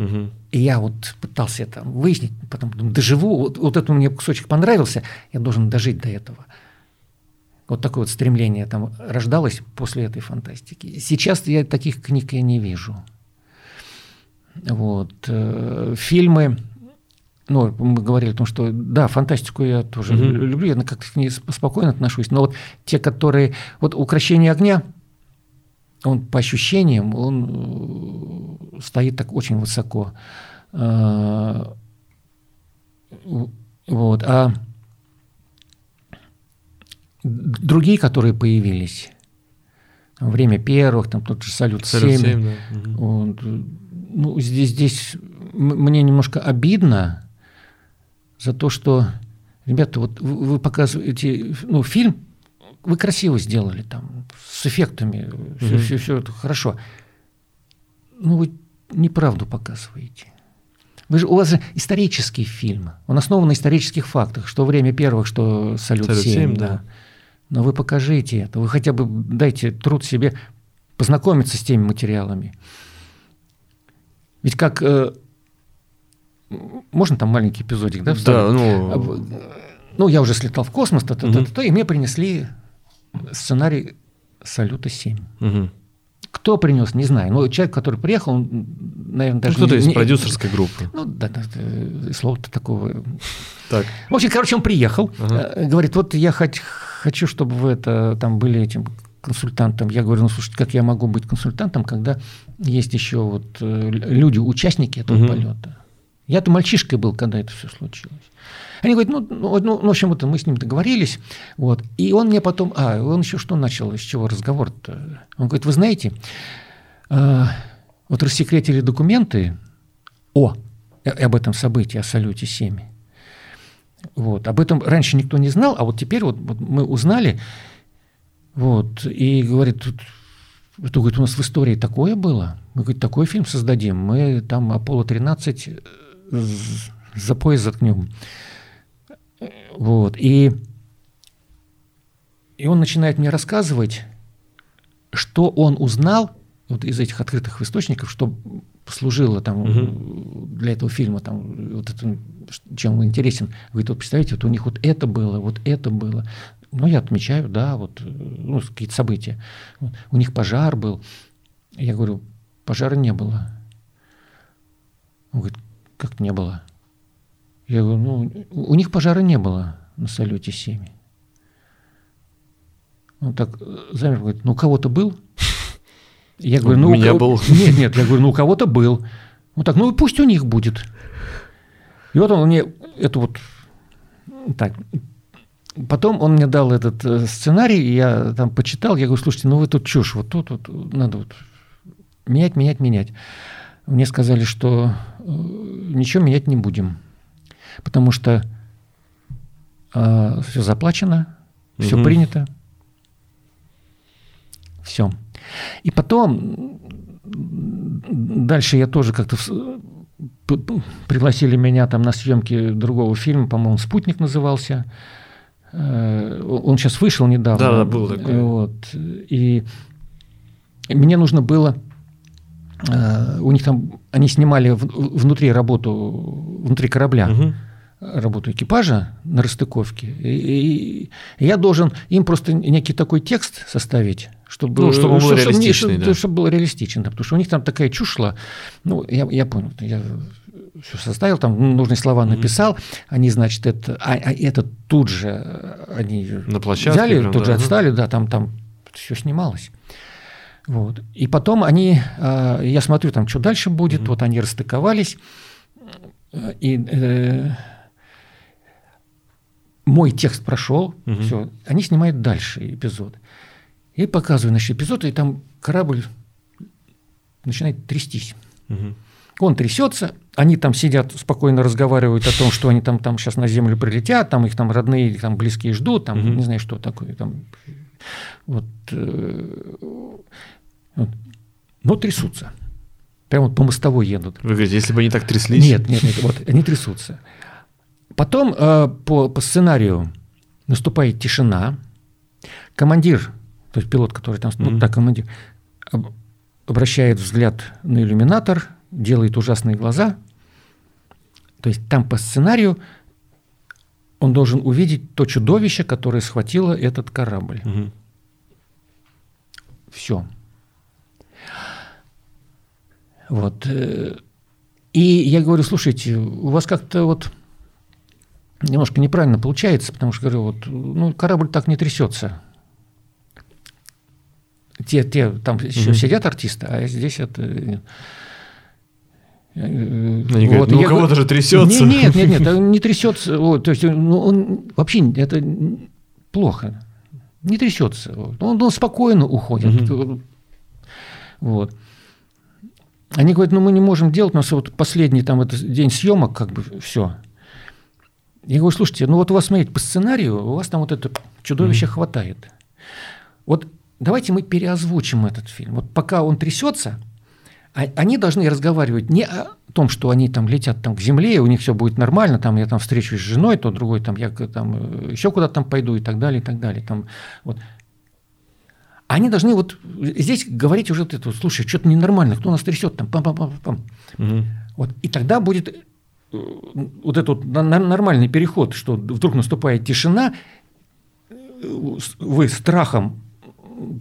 Угу. И я вот пытался это выяснить, потом доживу, вот, вот этот мне кусочек понравился, я должен дожить до этого. Вот такое вот стремление там рождалось после этой фантастики. Сейчас я таких книг я не вижу. Вот. Э, фильмы, ну, мы говорили о том, что да, фантастику я тоже угу. люблю, я как-то к ней спокойно отношусь, но вот те, которые... Вот «Укращение огня», он по ощущениям, он э, стоит так очень высоко. А, вот. А другие, которые появились, время первых, там тот же салют 7, 7 да. вот, ну, здесь, здесь мне немножко обидно за то, что, ребята, вот вы показываете, ну, фильм вы красиво сделали там, с эффектами, mm-hmm. все, все, все это хорошо. Ну, вы неправду показываете. Вы же, у вас же исторический фильм. Он основан на исторических фактах, что время первых, что «Салют, Салют 7», 7 да. да. Но вы покажите это. Вы хотя бы дайте труд себе познакомиться с теми материалами. Ведь как... Э, можно там маленький эпизодик, да? Да, ну... А, ну, я уже слетал в космос, то, то, и мне принесли сценарий «Салюта-7». Угу. Кто принес, не знаю. Но человек, который приехал, он, наверное, даже... Ну, кто-то из не, продюсерской группы. Ну, да, да, да слова-то такого... Так. В общем, короче, он приехал, ага. Э, говорит, вот я хоть, хочу, чтобы вы это, там были этим консультантом. Я говорю, ну, слушайте, как я могу быть консультантом, когда есть еще вот э, люди, участники этого угу. полета. Я-то мальчишкой был, когда это все случилось. Они говорят, ну, ну, ну, в общем, вот мы с ним договорились, вот, и он мне потом, а, он еще что начал, с чего разговор-то? Он говорит, вы знаете, э, вот рассекретили документы о, э, об этом событии, о салюте 7. Вот, об этом раньше никто не знал, а вот теперь вот, вот мы узнали, вот, и говорит, тут Это, говорит, у нас в истории такое было. Мы, говорит, такой фильм создадим. Мы там Аполло-13 за пояс заткнем. Вот. И, и он начинает мне рассказывать, что он узнал вот из этих открытых источников, что послужило там угу. для этого фильма, там, вот это, чем он интересен. Говорит, вот представляете, вот у них вот это было, вот это было. Ну, я отмечаю, да, вот ну, какие-то события. Вот. У них пожар был. Я говорю, пожара не было. Он говорит, как не было? Я говорю, ну, у них пожара не было на салюте 7. Он так замер, говорит, ну, у кого-то был? Я говорю, ну, у меня был. Нет, нет, я говорю, ну, у кого-то был. Он так, ну, пусть у них будет. И вот он мне это вот так. Потом он мне дал этот э, сценарий, я там почитал, я говорю, слушайте, ну вы тут чушь, вот тут вот надо вот менять, менять, менять. Мне сказали, что э, ничего менять не будем потому что э, а, все заплачено, все угу. принято, все. И потом дальше я тоже как-то пригласили меня там на съемки другого фильма, по-моему, «Спутник» назывался. Э, он сейчас вышел недавно. Да, да, был такой. Вот. И мне нужно было э, у них там они снимали внутри работу внутри корабля. Угу работу экипажа на расстыковке, и, и я должен им просто некий такой текст составить, чтобы, ну, чтобы, было реалистичный, чтобы, да. чтобы было реалистично, да, потому что у них там такая чушь шла. Ну, я, я понял, я все составил, там нужные слова написал, mm-hmm. они, значит, это, а, а это тут же они на площадке взяли, прям, тут да, же отстали, да, там, там все снималось. Вот. И потом они, а, я смотрю, там, что дальше будет, mm-hmm. вот они расстыковались, и э, мой текст прошел, угу. все, они снимают дальше эпизод. И показываю, значит, эпизод, и там корабль начинает трястись. Угу. Он трясется, они там сидят, спокойно разговаривают о том, что они там, там сейчас на Землю прилетят, там их там родные, там близкие ждут, там угу. не знаю, что такое. Там, вот, э, вот. Но трясутся. Прямо вот по мостовой едут. Вы говорите, если бы они так тряслись? Нет, нет, нет, вот они трясутся. Потом э, по, по сценарию наступает тишина. Командир, то есть пилот, который там, mm-hmm. ну, так, командир, обращает взгляд на иллюминатор, делает ужасные глаза. То есть там по сценарию он должен увидеть то чудовище, которое схватило этот корабль. Угу. Все. Вот. Э, и я говорю, слушайте, у вас как-то вот немножко неправильно получается, потому что, говорю, вот, ну, корабль так не трясется. Те, те там еще mm-hmm. сидят артисты, а здесь это... Э, Они вот, говорят, ну, у кого-то же трясется. Нет, нет, нет, не трясется. Вот, то есть ну, он вообще это плохо. Не трясется. Он, он спокойно уходит. Mm-hmm. Вот. Они говорят, ну мы не можем делать, у нас вот последний там это день съемок, как бы все. Я говорю, слушайте, ну вот у вас, смотрите, по сценарию у вас там вот это чудовище mm-hmm. хватает. Вот давайте мы переозвучим этот фильм. Вот пока он трясется, а, они должны разговаривать не о том, что они там летят там к земле, и у них все будет нормально, там я там встречусь с женой, то другой там я там э, еще куда-то там пойду и так далее, и так далее. Там, вот. Они должны вот здесь говорить уже вот это, слушай, что-то ненормально, кто нас трясет там, пам-пам-пам-пам. Угу. Вот. И тогда будет вот этот вот нормальный переход, что вдруг наступает тишина, вы страхом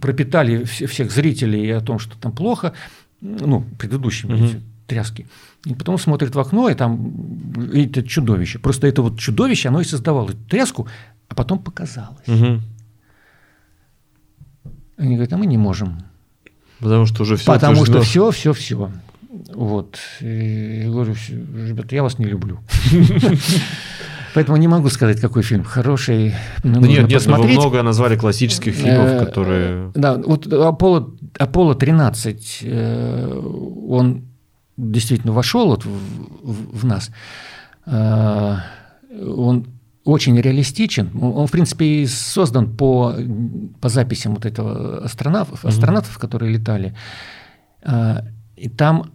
пропитали всех зрителей о том, что там плохо, ну, предыдущими угу. тряски. И потом смотрит в окно, и там видит чудовище. Просто это вот чудовище, оно и создавало эту тряску, а потом показалось. Угу. Они говорят, а мы не можем. Потому что уже все. Потому что все, все, все. Вот. И я говорю, ребята, я вас не люблю. Поэтому не могу сказать, какой фильм хороший. Ну, нет, нет, вы много назвали классических фильмов, э, которые... Да, вот Аполло, Аполло 13, э, он действительно вошел вот в, в, в нас. Э, он очень реалистичен. Он, в принципе, и создан по, по записям вот этого астронавтов, астронавтов mm-hmm. которые летали. И там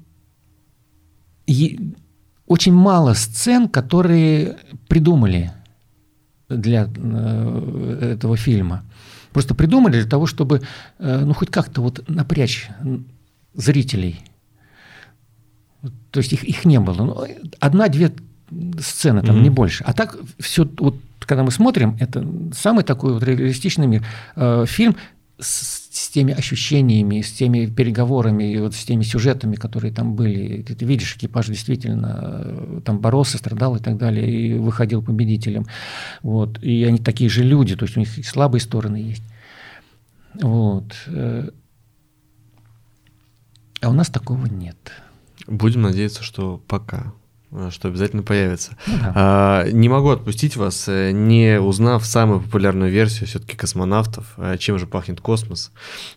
очень мало сцен, которые придумали для э, этого фильма. Просто придумали для того, чтобы э, ну, хоть как-то вот напрячь зрителей. То есть их, их не было. Ну, одна-две сцены, там mm-hmm. не больше. А так все, вот когда мы смотрим, это самый такой вот реалистичный мир. Э, фильм с, с теми ощущениями, с теми переговорами, и вот с теми сюжетами, которые там были. Ты, ты видишь, экипаж действительно э, там боролся, страдал и так далее, и выходил победителем. Вот. И они такие же люди, то есть у них и слабые стороны есть. Вот. Э, а у нас такого нет. Будем надеяться, что пока. Э, что обязательно появится. Ну, да. а, не могу отпустить вас, э, не узнав самую популярную версию все-таки космонавтов, э, чем же пахнет космос.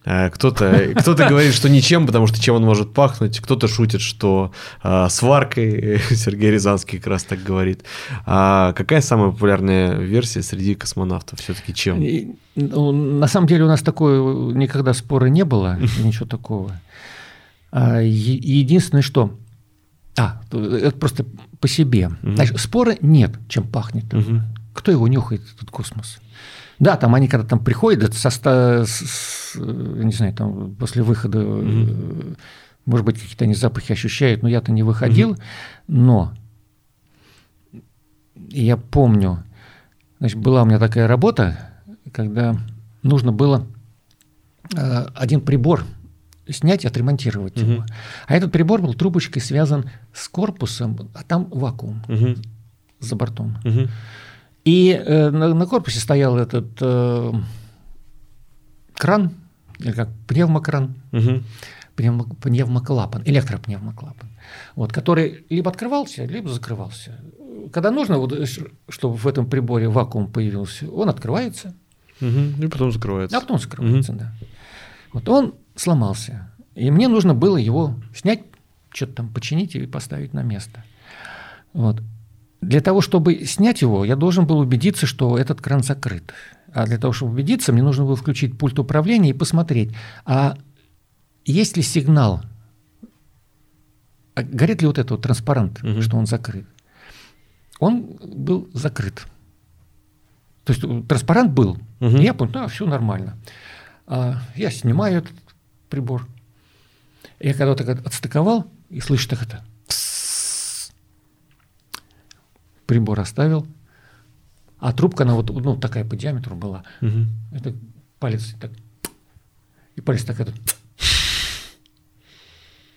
Кто-то кто говорит, что ничем, потому что чем он может пахнуть, кто-то шутит, что а, сваркой, Сергей Рязанский как раз так говорит. А какая самая популярная версия среди космонавтов все-таки чем? Ну, на самом деле у нас такое никогда спора не было, ничего такого. А, единственное, что а, это просто по себе. Угу. Значит, спора нет, чем пахнет. Угу. Кто его нюхает, этот космос? Да, там они когда там приходят, со, с, с, не знаю, там после выхода, угу. может быть, какие-то они запахи ощущают, но я-то не выходил. Угу. Но я помню, значит, была у меня такая работа, когда нужно было э, один прибор снять и отремонтировать угу. его. А этот прибор был трубочкой связан с корпусом, а там вакуум угу. за бортом. Угу. И э, на, на корпусе стоял этот э, кран, или как пневмокран, угу. пневмо, пневмоклапан, электропневмоклапан, вот, который либо открывался, либо закрывался. Когда нужно, вот, чтобы в этом приборе вакуум появился, он открывается. Угу. И потом закрывается. А потом закрывается, угу. да. Вот он сломался. И мне нужно было его снять, что-то там починить и поставить на место. Вот. Для того, чтобы снять его, я должен был убедиться, что этот кран закрыт. А для того, чтобы убедиться, мне нужно было включить пульт управления и посмотреть, а есть ли сигнал, а горит ли вот этот вот транспарант, угу. что он закрыт. Он был закрыт. То есть транспарант был. Угу. И я понял, да, все нормально. А я снимаю этот прибор. Я когда так отстыковал, и слышу так это. Прибор оставил. А трубка, она вот ну, такая по диаметру была. Угу. Это палец так. И палец так этот.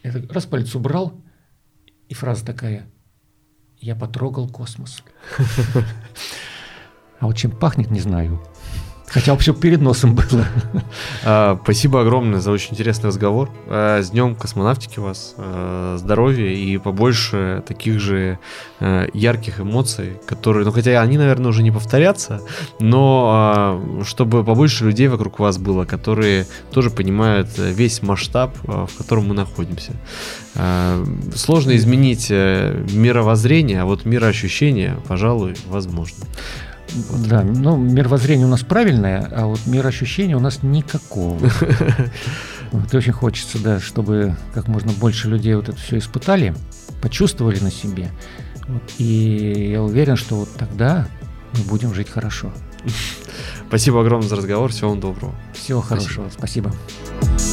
Это раз палец убрал, и фраза такая. Я потрогал космос. А вот чем пахнет, не знаю. Хотя все перед носом было. А, спасибо огромное за очень интересный разговор. А, с Днем космонавтики вас, а, здоровья и побольше таких же ярких эмоций, которые, ну хотя они, наверное, уже не повторятся, но чтобы побольше людей вокруг вас было, которые тоже понимают весь масштаб, в котором мы находимся. Сложно изменить э, мировоззрение, а вот мироощущение, пожалуй, возможно. Вот. Да, ну, мировоззрение у нас правильное, а вот мироощущения у нас никакого. Вот очень хочется, да, чтобы как можно больше людей вот это все испытали, почувствовали на себе. Вот, и я уверен, что вот тогда мы будем жить хорошо. Спасибо огромное за разговор. Всего вам доброго. Всего хорошего. Спасибо. Спасибо.